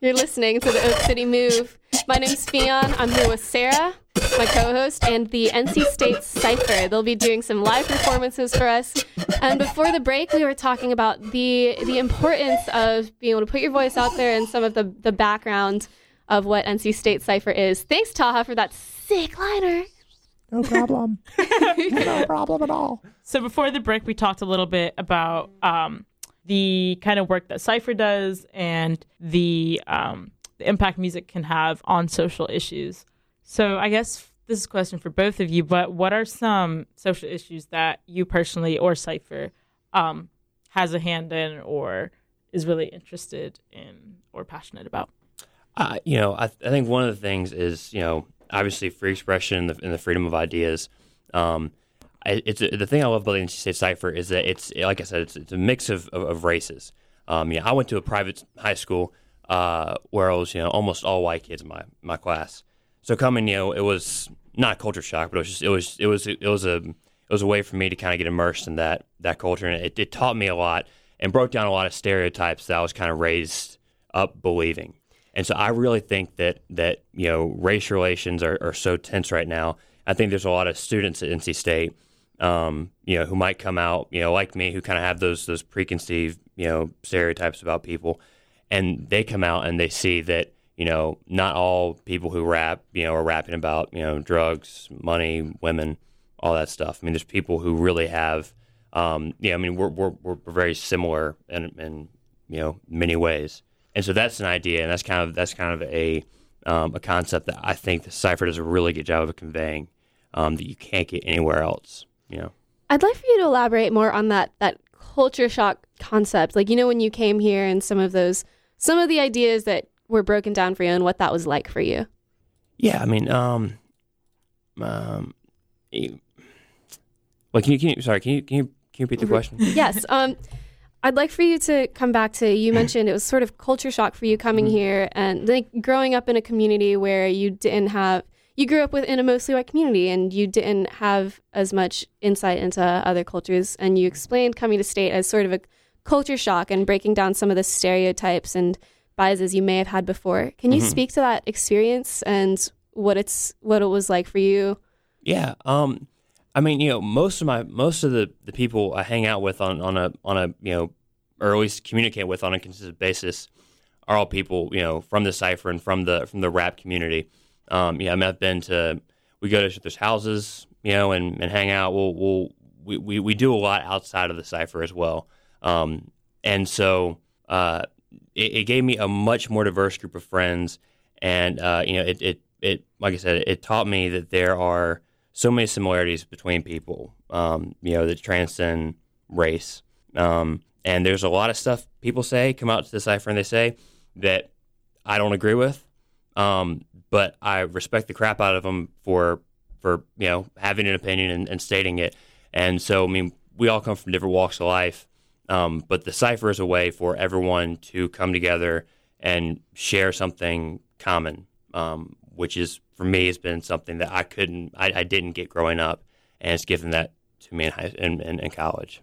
You're listening to the Oak City Move. My name's Fion. I'm here with Sarah, my co-host, and the NC State Cipher. They'll be doing some live performances for us. And before the break, we were talking about the the importance of being able to put your voice out there and some of the the background of what NC State Cipher is. Thanks, Taha, for that sick liner. No problem. no problem at all. So before the break, we talked a little bit about um, the kind of work that Cypher does and the, um, the impact music can have on social issues. So I guess this is a question for both of you, but what are some social issues that you personally or Cypher um, has a hand in or is really interested in or passionate about? Uh, you know, I, I think one of the things is, you know, obviously free expression and the, and the freedom of ideas. Um, it's the thing I love about the NC State Cipher is that it's like I said, it's, it's a mix of, of, of races. Um, yeah, I went to a private high school uh, where I was, you know, almost all white kids in my my class. So coming, you know, it was not culture shock, but it was just it was it was it was a it was a way for me to kind of get immersed in that that culture, and it, it taught me a lot and broke down a lot of stereotypes that I was kind of raised up believing. And so I really think that that you know race relations are, are so tense right now. I think there's a lot of students at NC State, um, you know, who might come out, you know, like me, who kind of have those those preconceived, you know, stereotypes about people, and they come out and they see that you know not all people who rap, you know, are rapping about you know drugs, money, women, all that stuff. I mean, there's people who really have, um, yeah, I mean, we're we're we're very similar in in you know many ways. And so that's an idea, and that's kind of that's kind of a um, a concept that I think the cipher does a really good job of conveying um, that you can't get anywhere else. You know, I'd like for you to elaborate more on that that culture shock concept. Like you know when you came here and some of those some of the ideas that were broken down for you and what that was like for you. yeah. I mean, um, um, you- well, can you, can you sorry, can you can you can you repeat the question? yes. Um, I'd like for you to come back to you mentioned it was sort of culture shock for you coming here and like growing up in a community where you didn't have you grew up within a mostly white community and you didn't have as much insight into other cultures and you explained coming to state as sort of a culture shock and breaking down some of the stereotypes and biases you may have had before. Can you Mhm. speak to that experience and what it's what it was like for you? Yeah. Um, I mean, you know, most of my most of the, the people I hang out with on, on a on a you know, or at least communicate with on a consistent basis, are all people you know from the cipher and from the from the rap community. Um, yeah, I mean, I've been to we go to each other's houses, you know, and, and hang out. We'll, we'll we, we we do a lot outside of the cipher as well. Um, and so uh, it, it gave me a much more diverse group of friends, and uh, you know, it, it it like I said, it taught me that there are so many similarities between people, um, you know, that transcend race. Um, and there's a lot of stuff people say come out to the cipher and they say that I don't agree with, um, but I respect the crap out of them for for you know having an opinion and, and stating it. And so, I mean, we all come from different walks of life, um, but the cipher is a way for everyone to come together and share something common um, which is for me has been something that I couldn't, I, I didn't get growing up, and it's given that to me in, high, in, in, in college.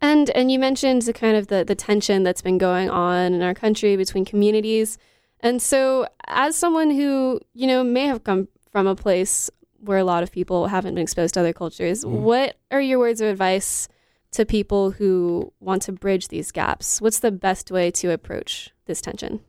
And and you mentioned the kind of the, the tension that's been going on in our country between communities. And so as someone who, you know, may have come from a place where a lot of people haven't been exposed to other cultures, what are your words of advice to people who want to bridge these gaps? What's the best way to approach this tension?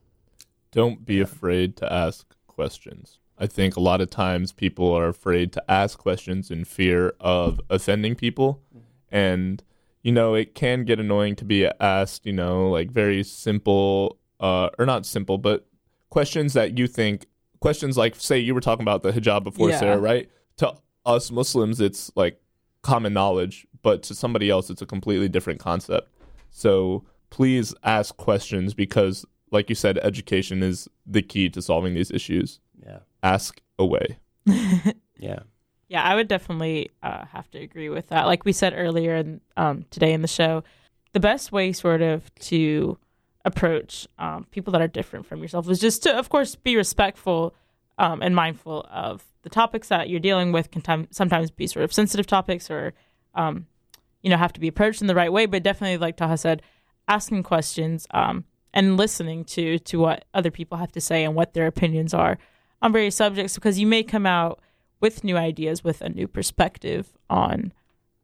Don't be afraid to ask questions. I think a lot of times people are afraid to ask questions in fear of offending people. And, you know, it can get annoying to be asked, you know, like very simple, uh, or not simple, but questions that you think, questions like, say, you were talking about the hijab before, Yeah. Sarah, right? To us Muslims, it's like common knowledge, but to somebody else, it's a completely different concept. So please ask questions because, like you said, education is the key to solving these issues. Yeah. Ask away. Yeah. Yeah, I would definitely uh, have to agree with that. Like we said earlier in, um, today in the show, the best way, sort of, to approach um, people that are different from yourself is just to, of course, be respectful um, and mindful of the topics that you're dealing with. Can time, sometimes be sort of sensitive topics, or um, you know, have to be approached in the right way. But definitely, like Taha said, asking questions um, and listening to to what other people have to say and what their opinions are on various subjects, because you may come out with new ideas, with a new perspective on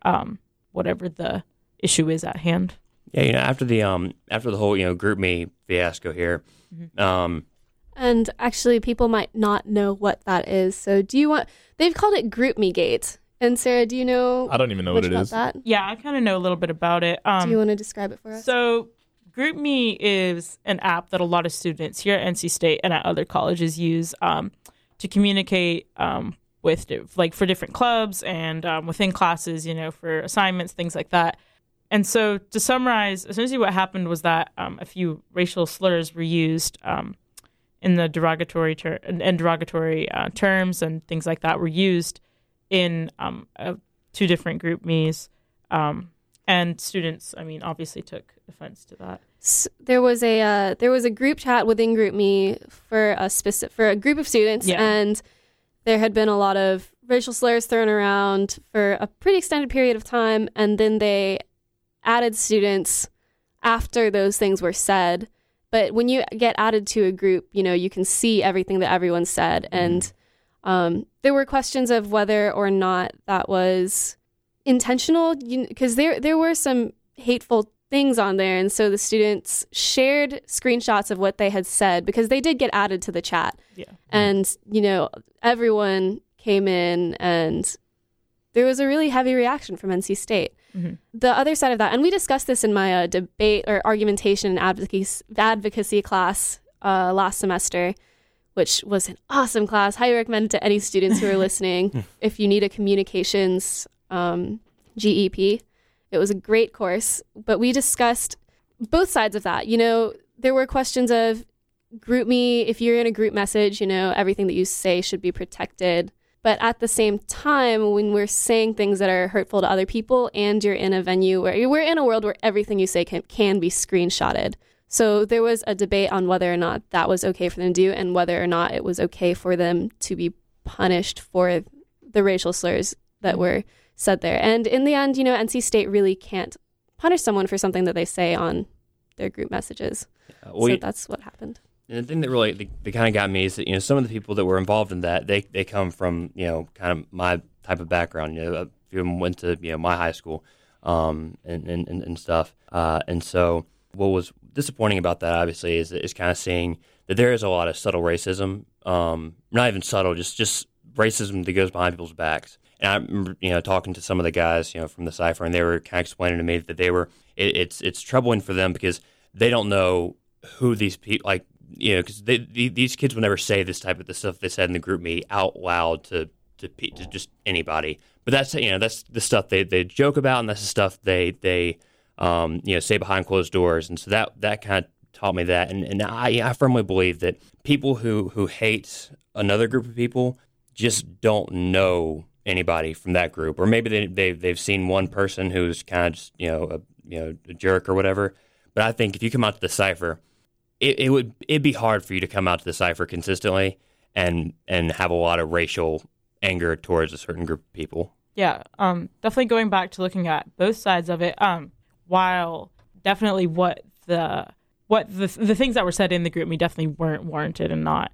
um, whatever the issue is at hand. Yeah, you know, after the um after the whole you know group me fiasco here, um, And actually, people might not know what that is. So, do you want? They've called it Group Me Gate. And Sarah, do you know? I don't even know what it is. That? Yeah, I kind of know a little bit about it. Um, do you want to describe it for us? So, GroupMe is an app that a lot of students here at NC State and at other colleges use um, to communicate um, with, like, for different clubs and um, within classes, you know, for assignments, things like that. And so, to summarize, essentially what happened was that um, a few racial slurs were used um, in the derogatory ter- and derogatory uh, terms and things like that were used in um, uh, two different group me's. Um, and students, I mean, obviously took offense to that. S- there was a uh, there was a group chat within Group Me for a specific for a group of students, Yeah. and there had been a lot of racial slurs thrown around for a pretty extended period of time, and then they added students after those things were said. But when you get added to a group, you know you can see everything that everyone said, and um, there were questions of whether or not that was intentional because there there were some hateful things on there and so the students shared screenshots of what they had said because they did get added to the chat Yeah. and you know everyone came in and there was a really heavy reaction from NC State Mhm. the other side of that and we discussed this in my uh, debate or argumentation and advocacy advocacy class uh, last semester which was an awesome class. Highly recommend it to any students who are listening. if you need a communications um, GEP, it was a great course. But we discussed both sides of that. You know, there were questions of group me. If you're in a group message, you know, everything that you say should be protected. But at the same time, when we're saying things that are hurtful to other people and you're in a venue where we're in a world where everything you say can, can be screenshotted. So there was a debate on whether or not that was okay for them to do and whether or not it was okay for them to be punished for the racial slurs that were said there. And in the end, you know, NC State really can't punish someone for something that they say on their group messages. Uh, well, so that's what happened. And the thing that really that kind of got me is that you know some of the people that were involved in that they they come from you know kind of my type of background. You know, a few of them went to you know my high school, um, and and, and, and stuff. Uh, and so what was disappointing about that obviously is is kind of seeing that there is a lot of subtle racism. Um, not even subtle, just just racism that goes behind people's backs. And I remember, you know, talking to some of the guys, you know, from the cipher, and they were kind of explaining to me that they were, it, it's it's troubling for them because they don't know who these people, like, you know, because these kids will never say this type of the stuff they said in the group me out loud to to, to just anybody. But that's you know that's the stuff they, they joke about, and that's the stuff they they um, you know say behind closed doors. And so that that kind of taught me that. And and I I firmly believe that people who who hate another group of people just don't know anybody from that group, or maybe they they they've seen one person who's kind of just you know a you know a jerk or whatever. But I think if you come out to the cipher, it, it would it'd be hard for you to come out to the cipher consistently and and have a lot of racial anger towards a certain group of people. Yeah, um, definitely going back to looking at both sides of it. Um, while definitely what the what the the things that were said in the group me definitely weren't warranted and not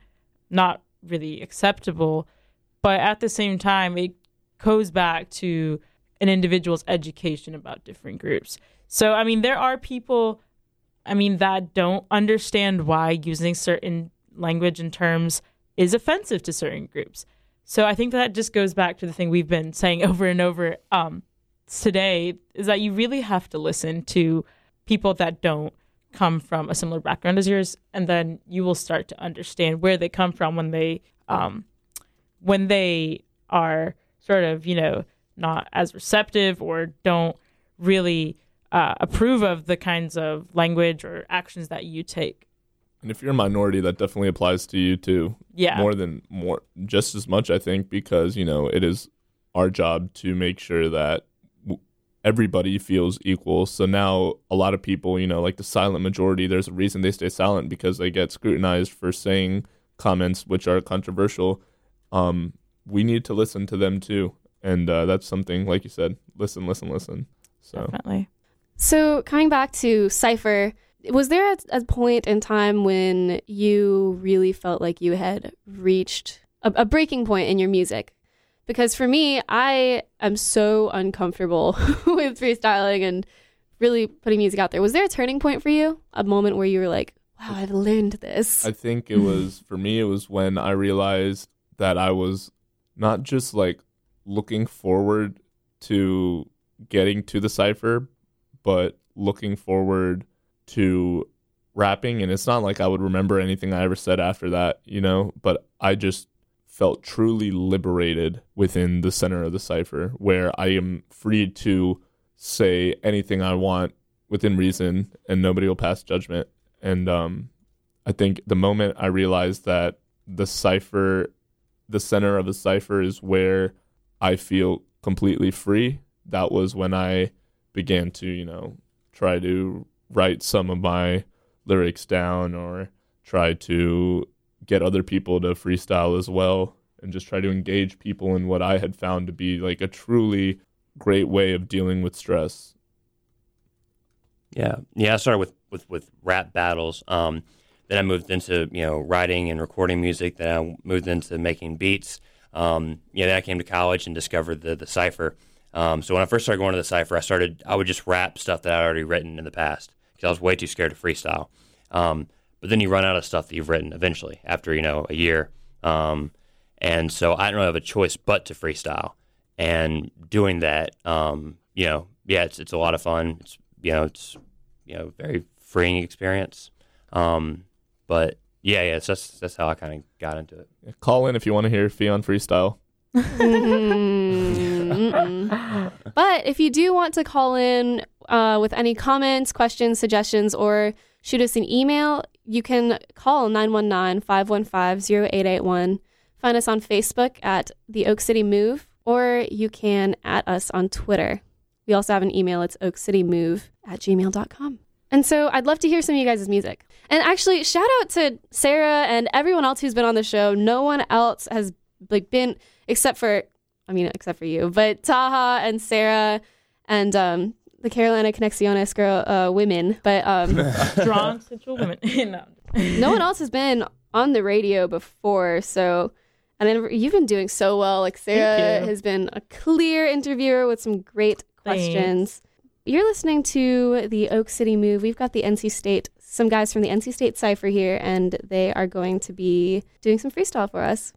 not really acceptable, but at the same time it goes back to an individual's education about different groups. So I mean there are people I mean that don't understand why using certain language and terms is offensive to certain groups. So I think that just goes back to the thing we've been saying over and over um, today is that you really have to listen to people that don't come from a similar background as yours, and then you will start to understand where they come from when they um, when they are sort of you know not as receptive or don't really uh, approve of the kinds of language or actions that you take. And if you're a minority, that definitely applies to you too. Yeah. More than more, just as much, I think, because you know it is our job to make sure that everybody feels equal. So now a lot of people, you know, like the silent majority, there's a reason they stay silent because they get scrutinized for saying comments which are controversial. Um, we need to listen to them too, and uh, that's something, like you said, listen, listen, listen. So Definitely. So coming back to Cypher, was there a, a point in time when you really felt like you had reached a, a breaking point in your music? Because for me, I am so uncomfortable with freestyling and really putting music out there. Was there a turning point for you? A moment where you were like, wow, I've learned this? I think it was for me. It was when I realized that I was not just like looking forward to getting to the cipher, but looking forward to rapping. And it's not like I would remember anything I ever said after that, you know. But I just felt truly liberated within the center of the cipher, where I am free to say anything I want within reason, and nobody will pass judgment. And um, I think the moment I realized that the cipher, the center of the cipher is where I feel completely free, that was when I began to, you know, try to write some of my lyrics down or try to get other people to freestyle as well and just try to engage people in what I had found to be like a truly great way of dealing with stress. Yeah, yeah. I started with with with rap battles. Um, then I moved into you know writing and recording music. Then I moved into making beats. Um, yeah, then I came to college and discovered the the cipher. Um, so when I first started going to the cipher, I started I would just rap stuff that I'd already written in the past because I was way too scared to freestyle. Um, but then you run out of stuff that you've written eventually after you know a year. Um, and so I don't really have a choice but to freestyle. And doing that, um, you know, yeah, it's it's a lot of fun. It's you know, it's you know, very freeing experience. Um, but yeah, yeah, it's that's that's how I kind of got into it. Call in if you want to hear Fion freestyle. But if you do want to call in uh, with any comments, questions, suggestions, or shoot us an email, you can call 919 515 0881. Find us on Facebook at the Oak City Move, or you can at us on Twitter. We also have an email. It's oakcitymove at gmail.com. And so I'd love to hear some of you guys' music. And actually, shout out to Sarah and everyone else who's been on the show. No one else has like been except for I mean, except for you, but Taha and Sarah and um, the Carolina Conexiones girl uh, women. But um, Strong sensual women. no. no one else has been on the radio before, so and then you've been doing so well. Like Sarah has been a clear interviewer with some great questions. You're listening to the Oak City Move. We've got the NC State, some guys from the NC State Cipher here, and they are going to be doing some freestyle for us.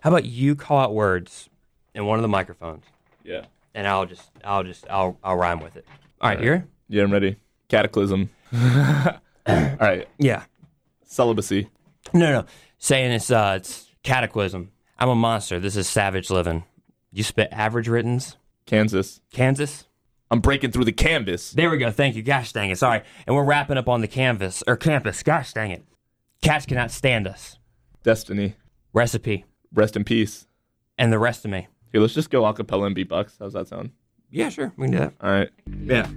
How about you call out words in one of the microphones? Yeah. And I'll just I'll just I'll I'll rhyme with it. All right, here. Yeah, I'm ready. Cataclysm. All right. Yeah. Celibacy. No, no. Saying it's uh it's cataclysm. I'm a monster. This is savage living. You spit average writtens. Kansas. Kansas. I'm breaking through the canvas. There we go. Thank you. Gosh dang it. Sorry. And we're wrapping up on the canvas or campus. Gosh dang it. Cats cannot stand us. Destiny. Recipe. Rest in peace. And the rest of me. Here, let's just go acapella and beatbox. How's that sound? Yeah, sure. We can do that. All right. Yeah.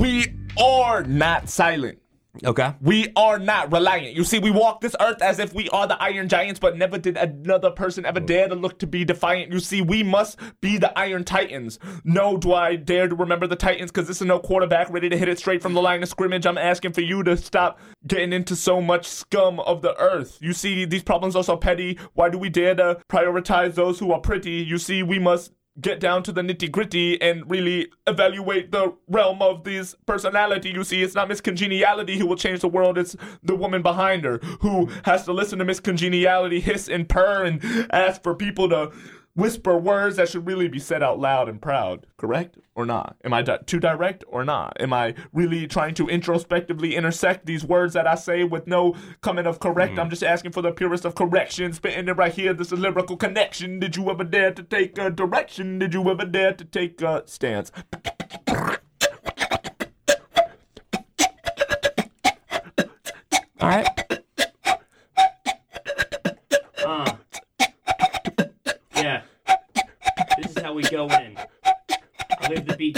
We are not silent. Okay. We are not reliant. You see, we walk this earth as if we are the Iron Giants, but never did another person ever mm. dare to look to be defiant. You see, we must be the Iron Titans. No, do I dare to remember the Titans because this is no quarterback ready to hit it straight from the line of scrimmage. I'm asking for you to stop getting into so much scum of the earth. You see, these problems are so petty. Why do we dare to prioritize those who are pretty? You see, we must get down to the nitty gritty and really evaluate the realm of this personality. You see, it's not Miss Congeniality who will change the world, it's the woman behind her who has to listen to Miss Congeniality hiss and purr and ask for people to whisper words that should really be said out loud and proud. Correct or not? Am I di- too direct or not? Am I really trying to introspectively intersect these words that I say with no comment of correct? Hmm. I'm just asking for the purest of corrections. Spitting it right here. This is lyrical connection. Did you ever dare to take a direction? Did you ever dare to take a stance? All right.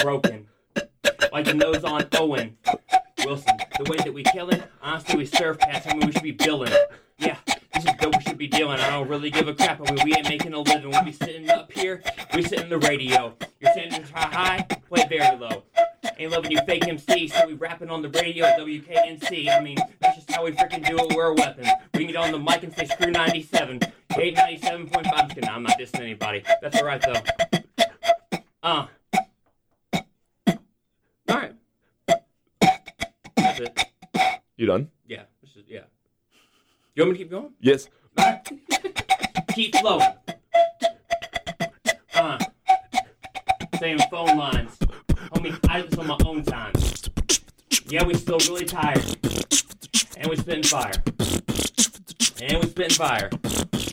Broken. Like the nose on Owen. Wilson. The way that we kill it, honestly, we serve mean, we should be billing. Yeah, this is dope. We should be dealing. I don't really give a crap. Mean, we ain't making a living. We be sitting up here, we sit in the radio. You're standing high, high, play very low. Ain't loving you fake MC, so we rapping on the radio at WKNC. I mean, that's just how we freaking do it. We're a weapon. We can get on the mic and say screw 97. 897.5. I'm. I'm not dissing anybody. That's alright though. Uh. You done? Yeah. Is, yeah. You want me to keep going? Yes. Keep flowing. Uh. Same phone lines. Homie, I did this on my own time. Yeah, we still really tired. And we spitting fire. And we spitting fire.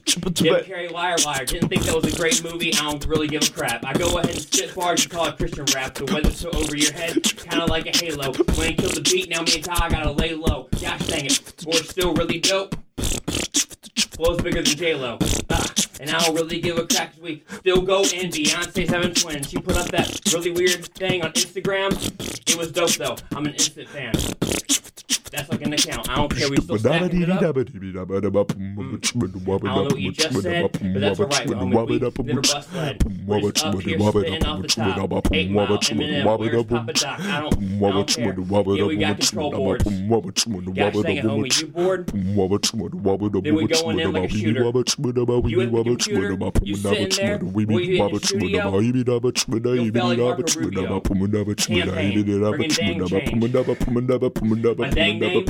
Jim Carrey Liar Liar. Didn't think that was a great movie. I don't really give a crap. I go ahead and spit bars. You call it Christian rap. The weather's so over your head, kinda like a halo. When he killed the beat, now me and Ty gotta lay low. Gosh dang it. We're still really dope. Flows bigger than J-Lo. Ah, and I don't really give a crap 'cause we still go in. Beyonce's having twins. She put up that really weird thing on Instagram. It was dope though. I'm an instant fan. That's like an account. I don't care. We still stacking it up. I don't know what you just said, but that's alright, homie. We bust lead. We're just up here spitting off the top. Eight mile, Eminem, where's Papa Doc? I don't, I don't care. Yeah, we got control boards. Gosh dang it, homie, you bored? Then we going in like a shooter. You at the computer? You sitting there? Will you in the studio? You'll feel like Marco Rubio. Campaign, bringing dang change. My dang name?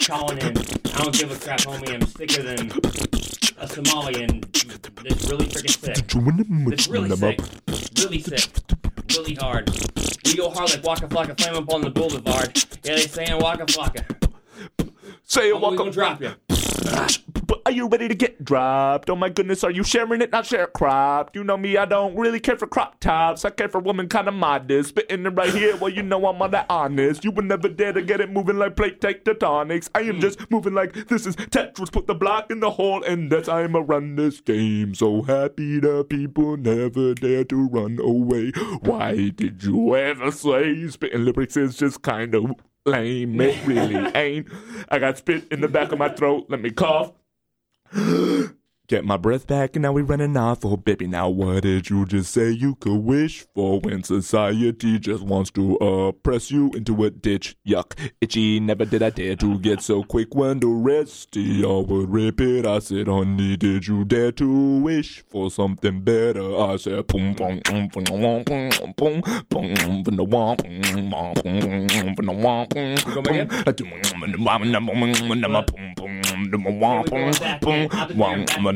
Calling in. I don't give a crap, homie. I'm sicker than a Somalian. That's really freaking sick. That's really sick. Really sick. Really hard. We go hard like Waka Flocka, flame up on the boulevard. Yeah, they saying Waka Flocka. Say it, Homie, we gonna drop you. But are you ready to get dropped? Oh my goodness, are you sharing it? Not sharecropped. You know me, I don't really care for crop tops. I care for women kind of modest. Spitting it right here, well, you know I'm on that honest. You would never dare to get it moving like plate tectonics. I am mm. just moving like this is Tetris. Put the block in the hole, and that's I'm a run this game. So happy the people never dare to run away. Why did you ever say spitting lyrics is just kind of lame? It really ain't. I got spit in the back of my throat. Let me cough. Get my breath back and now we running off. Oh baby, now what did you just say you could wish for when society just wants to uh press you into a ditch? Yuck, itchy, never did I dare to get so quick when the rest of y'all would rip it. I said, honey, did you dare to wish for something better? I said, boom, boom, boom, boom, boom, boom, boom, boom, boom, boom, boom, boom, boom,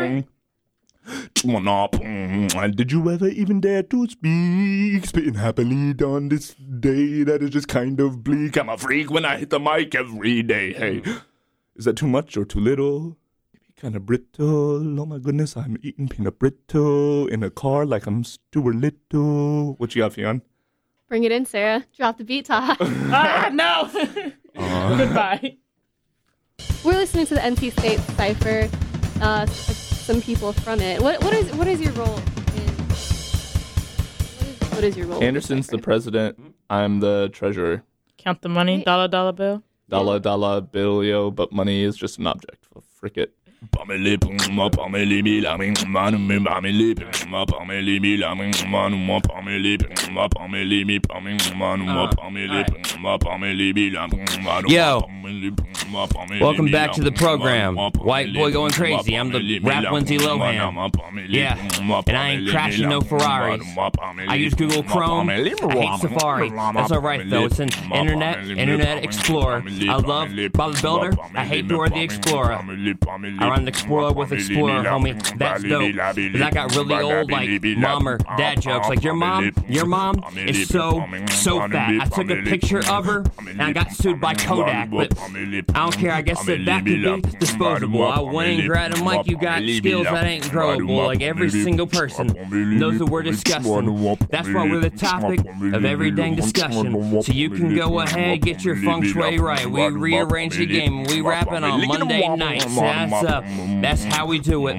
homie. I Did you ever even dare to speak? Spitting happily on this day that is just kind of bleak. I'm a freak when I hit the mic every day. Hey, is that too much or too little? Maybe kind of brittle. Oh my goodness, I'm eating peanut brittle in a car like I'm Stuart Little. What you got, Fion? Bring it in, Sarah. Drop the beat, Taha. ah, no. Uh, Goodbye. We're listening to the NC State Cipher. Uh, s- some people from it. What what is what is your role? In, what, is, what is your role? Anderson's the president. I'm the treasurer. Count the money, dollar dollar bill. Dollar dollar bill, yo, but money is just an object. Frick it. Yo, welcome back to the program. White boy going crazy. I'm the rap Lindsay Lohan. Yeah, and I ain't crashing no Ferraris. I use Google Chrome. I hate Safari. That's alright though. It's an Internet Internet Explorer. I love Bob the Builder. I hate Dora the Explorer. I run the Explorer with Explorer, homie. That's dope. 'Cause I got really old like mom or dad jokes. Like your mom, your mom is so so fat. I took a picture of her and I got sued by Kodak, but I don't care. I guess that that could be disposable. I and grabbed a mic. You got skills that ain't growable. Like every single person knows that we're disgusting. That's why we're the topic of every dang discussion. So you can go ahead, get your feng shui right. We rearrange the game. We rapping on Monday nights. That's that's how we do it.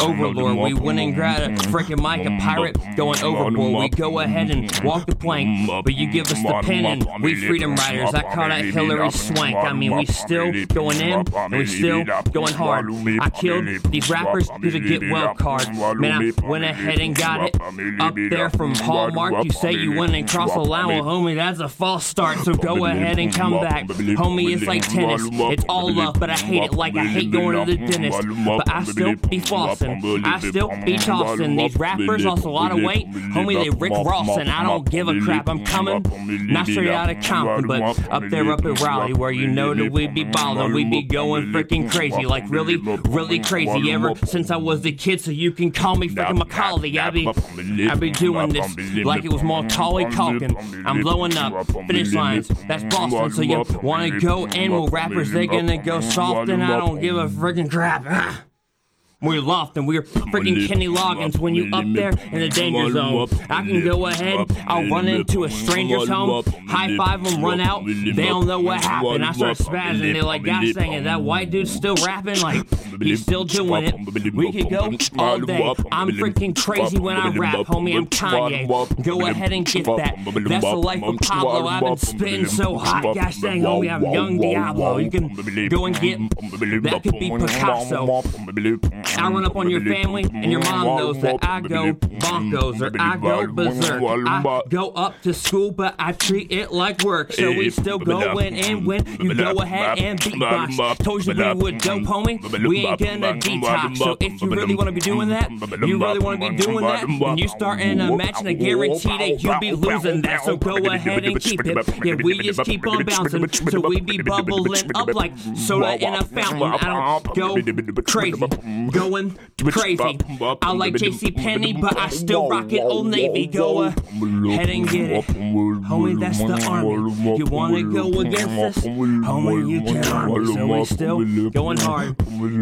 Overlord, we went and grabbed a freaking mic, a pirate going overboard. We go ahead and walk the plank, but you give us the pen and we freedom riders. I call that Hilary Swank. I mean, we still going in and we still going hard. I killed these rappers because of get well card. Man, I went ahead and got it up there from Hallmark. You say you went and crossed the line, well, homie, that's a false start. So go ahead and come back, homie. It's like tennis. It's all love, but I hate it like I hate going to the dentist. But I still be flossing. I still be tossing. These rappers lost a lot of weight, homie. They Rick Ross, and I don't give a crap. I'm coming, not straight out of Compton, but up there up in Raleigh, where you know that we be ballin', we be going freaking crazy, like really, really crazy. Ever since I was a kid, so you can call me freaking Macaulay. I be, I be doing this like it was Macaulay Culkin. I'm blowing up finish lines. That's Boston, so you wanna go in? Well, rappers they gonna go soft, and I don't give a freaking crap. Ah. We're loft and we're freaking Kenny Loggins when you up there in the danger zone. I can go ahead, I'll run into a stranger's home, high five them, run out. They don't know what happened. I start spazzing. They're like, gosh dang it, that white dude's still rapping? Like, he's still doing it. We could go all day. I'm freaking crazy when I rap, homie. I'm Kanye. Go ahead and get that. That's the life of Pablo. I've been spitting so hot. Gosh dang, homie, I'm young Diablo. You can go and get that could be Picasso. I run up on your family, and your mom knows that I go bonkos or I go berserk. I go up to school, but I treat it like work. So we still going in when you go ahead and beatbox. Told you we would dope, homie. We ain't gonna detox. So if you really wanna be doing that, you really wanna be doing that, and you start in a match, and I guarantee that you'll be losing that. So go ahead and keep it. Yeah, we just keep on bouncing. So we be bubbling up like soda in a fountain. I don't go crazy. Going crazy. I like JC Penney, but I still rock it Old Navy. Go ahead and get it. Homie, that's the army. You wanna go against us? Homie, you can army. So we still going hard.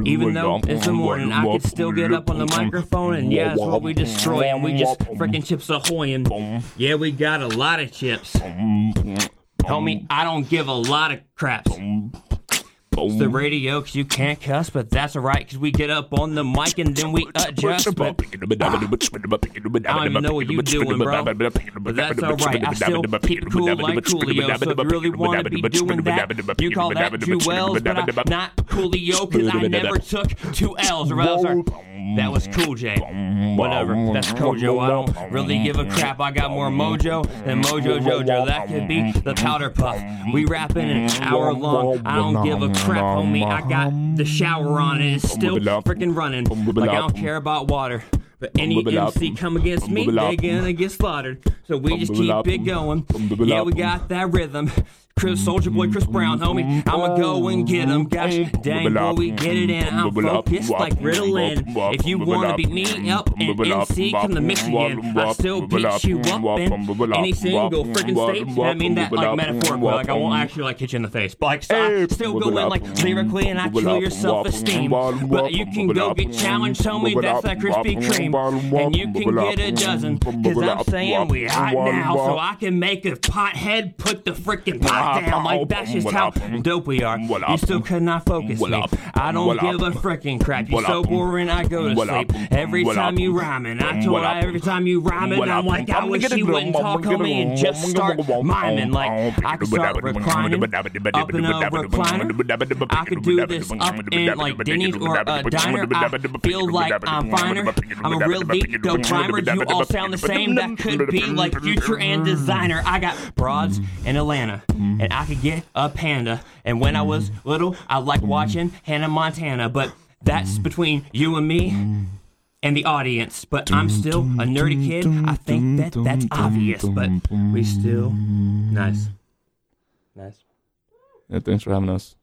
Even though it's the morning, I could still get up on the microphone and yeah, that's what we destroy. And we just freaking chips ahoy and yeah, we got a lot of chips. Homie, I don't give a lot of craps. It's the radio because you can't cuss, but that's alright because we get up on the mic and then we adjust. But I don't even know what you doing, bro. But that's alright. I still keep it cool like Coolio. So if you really want to be doing that, you call that Jewels, but I'm not Coolio because I never took two L's or else. Or That was Cool J. Whatever. That's Kojo. I don't really give a crap. I got more mojo than Mojo Jojo. That could be the powder puff. We rapping an hour long. I don't give a crap, homie. I got the shower on and it's still freaking running. Like I don't care about water. But any MC come against me, they gonna get slaughtered. So we just keep it going. Yeah, we got that rhythm. Chris Soulja Boy, Chris Brown, homie. I'ma go and get him. Gosh dang, boy, we get it in. I'm focused like Ritalin. If you wanna beat me up and MC, come to Michigan. I still beat you up in any single freaking state. I mean that like metaphorically. Like I won't actually like hit you in the face. But like I still go in like lyrically and I kill your self-esteem. But you can go get challenged, homie. That's that Krispy Kreme. And you can get a dozen. Cause I'm saying we hot now. So I can make a pothead put the freaking pot down. Like that's just how dope we are. You still could not focus me. I don't give a freaking crap. You're so boring, I go to sleep. Every time you rhyming, I told her every time you rhyming, I'm like, I wish you wouldn't talk to me and just start miming. Like I could start reclining up in a recliner. I could do this up in like Denny's or a diner. I feel like I'm finer. I'm a real deep dope primer. You all sound the same. That could be like future and Desiigner. I got broads in Atlanta, and I could get a panda. And when I was little, I liked watching Hannah Montana, but that's between you and me and the audience. But I'm still a nerdy kid. I think that that's obvious, but we still nice, nice. Yeah, thanks for having us.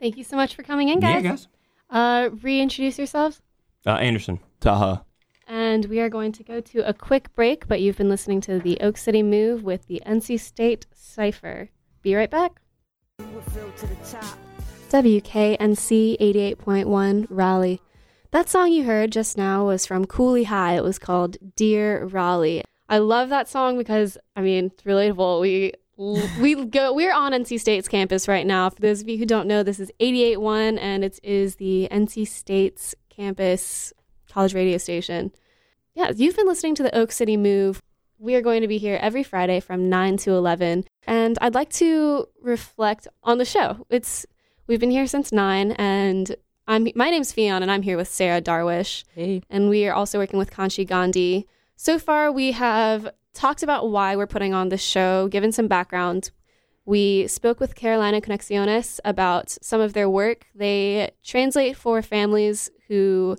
Thank you so much for coming in, guys. Yeah, guys. Uh, reintroduce yourselves. Uh, Anderson. Taha. And we are going to go to a quick break, but you've been listening to the Oak City Move with the NC State Cypher. Be right back. WKNC 88.1 Raleigh. That song you heard just now was from Cooley High. It was called Dear Raleigh. I love that song because, I mean, it's relatable. We we go we're on NC State's campus right now. For those of you who don't know, this is 88.1 and it is the NC State's campus college radio station. Yeah, you've been listening to the Oak City Move. We are going to be here every Friday from 9 to 11, and I'd like to reflect on the show. It's we've been here since 9 and I'm my name's Fion and I'm here with Sarah Darwish. Hey. And we are also working with Kanchi Gandhi. So far we have talked about why we're putting on this show, given some background. We spoke with Carolina Conexiones about some of their work. They translate for families who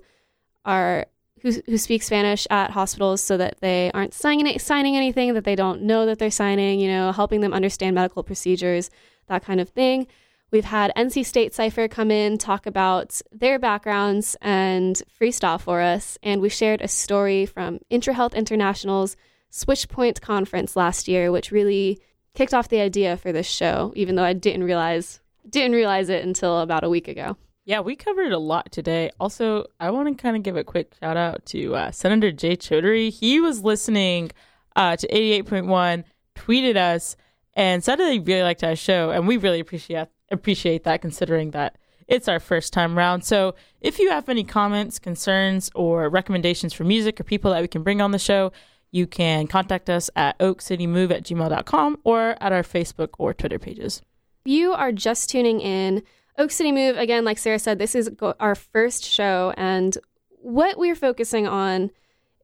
are who, who speak Spanish at hospitals so that they aren't signing signing anything that they don't know that they're signing, you know, helping them understand medical procedures, that kind of thing. We've had NC State Cypher come in, talk about their backgrounds and freestyle for us. And we shared a story from IntraHealth International's Switchpoint conference last year, which really kicked off the idea for this show, even though I didn't realize didn't realize it until about a week ago. Yeah, we covered a lot today. Also, I want to kind of give a quick shout out to uh, Senator Jay Chaudhuri. He was listening uh, to 88.1, tweeted us, and said that he really liked our show, and we really appreciate appreciate that, considering that it's our first time round. So, if you have any comments, concerns, or recommendations for music or people that we can bring on the show, you can contact us at oakcitymove at gmail.com or at our Facebook or Twitter pages. You are just tuning in, Oak City Move, again, like Sarah said, this is go- our first show, and what we're focusing on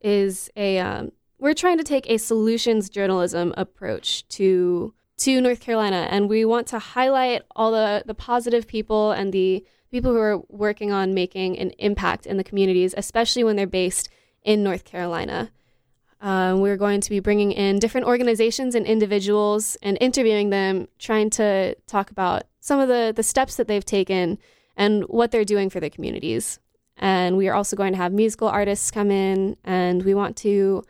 is a um, we're trying to take a solutions journalism approach to to North Carolina, and we want to highlight all the the positive people and the people who are working on making an impact in the communities, especially when they're based in North Carolina. Um, we're going to be bringing in different organizations and individuals and interviewing them, trying to talk about some of the, the steps that they've taken and what they're doing for their communities. And we are also going to have musical artists come in, and we want to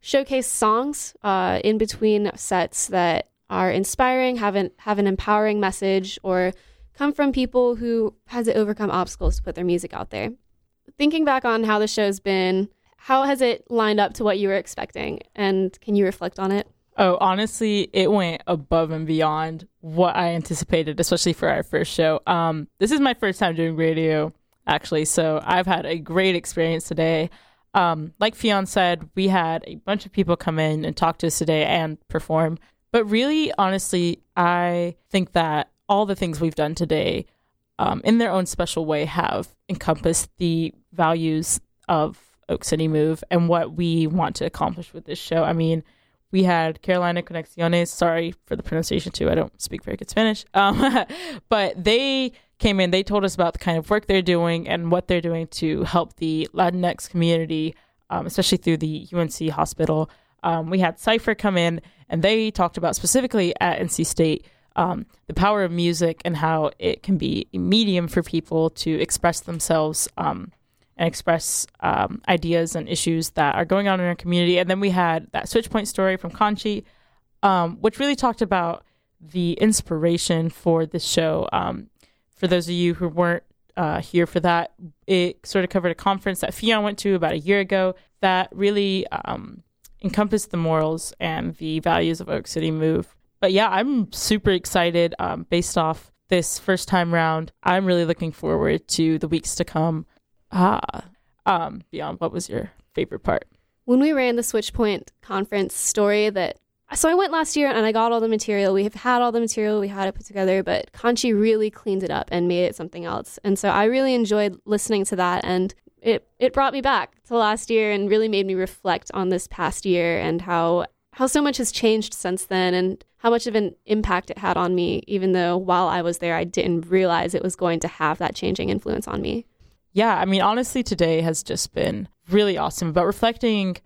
showcase songs uh, in between sets that are inspiring, have an, have an empowering message, or come from people who had to overcome obstacles to put their music out there. Thinking back on how the show's been, how has it lined up to what you were expecting? And can you reflect on it? Oh, honestly, it went above and beyond what I anticipated, especially for our first show. Um, this is my first time doing radio, actually, so I've had a great experience today. Um, like Fion said, we had a bunch of people come in and talk to us today and perform. But really, honestly, I think that all the things we've done today, um, in their own special way, have encompassed the values of Oak City Move and what we want to accomplish with this show. I mean, we had Carolina Conexiones. Sorry for the pronunciation too. I don't speak very good Spanish. Um, but they came in. They told us about the kind of work they're doing and what they're doing to help the Latinx community, um, especially through the UNC hospital. Um, we had Cipher come in, and they talked about specifically at NC State um, the power of music and how it can be a medium for people to express themselves um, and express um, ideas and issues that are going on in our community. And then we had that Switchpoint story from Kanchi, um, which really talked about the inspiration for this show. Um, for those of you who weren't uh, here for that, it sort of covered a conference that Fion went to about a year ago that really um, encompassed the morals and the values of Oak City Move. But yeah, I'm super excited um, based off this first time round. I'm really looking forward to the weeks to come. Ah, um, Fion, what was your favorite part? When we ran the Switchpoint conference story that so I went last year and I got all the material. We have had all the material, we had it put together, but Kanchi really cleaned it up and made it something else. And so I really enjoyed listening to that and it it brought me back to last year and really made me reflect on this past year and how how so much has changed since then and how much of an impact it had on me even though while I was there I didn't realize it was going to have that changing influence on me yeah, I mean, honestly, today has just been really awesome. But reflecting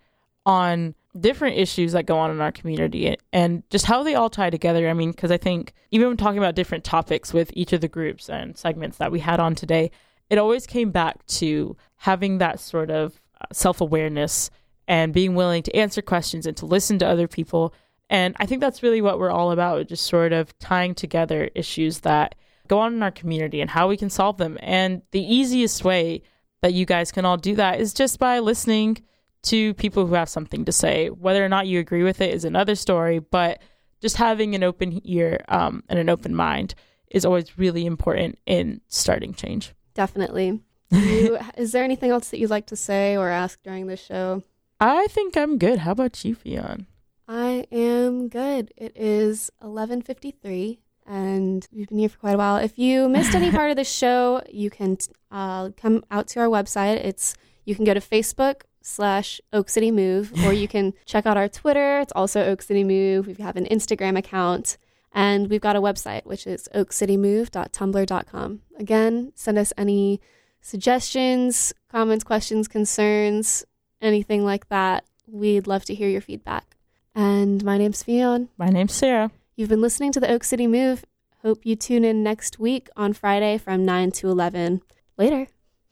on different issues that go on in our community and just how they all tie together. I mean, because I think even when talking about different topics with each of the groups and segments that we had on today, it always came back to having that sort of uh, self awareness and being willing to answer questions and to listen to other people. And I think that's really what we're all about, just sort of tying together issues that go on in our community and how we can solve them. And the easiest way that you guys can all do that is just by listening to people who have something to say. Whether or not you agree with it is another story, but just having an open ear um, and an open mind is always really important in starting change. Definitely. You, is there anything else that you'd like to say or ask during this show? I think I'm good. How about you, Fion? I am good. It is 11:53 and we've been here for quite a while. If you missed any part of the show, you can uh, come out to our website. It's you can go to Facebook slash Oak City Move, or you can check out our Twitter. It's also Oak City Move. We have an Instagram account, and we've got a website which is oakcitymove.tumblr.com. Again, send us any suggestions, comments, questions, concerns, anything like that. We'd love to hear your feedback. And my name's Fion. My name's Sarah. You've been listening to the Oak City Move. Hope you tune in next week on Friday from 9 to 11. Later.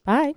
Bye.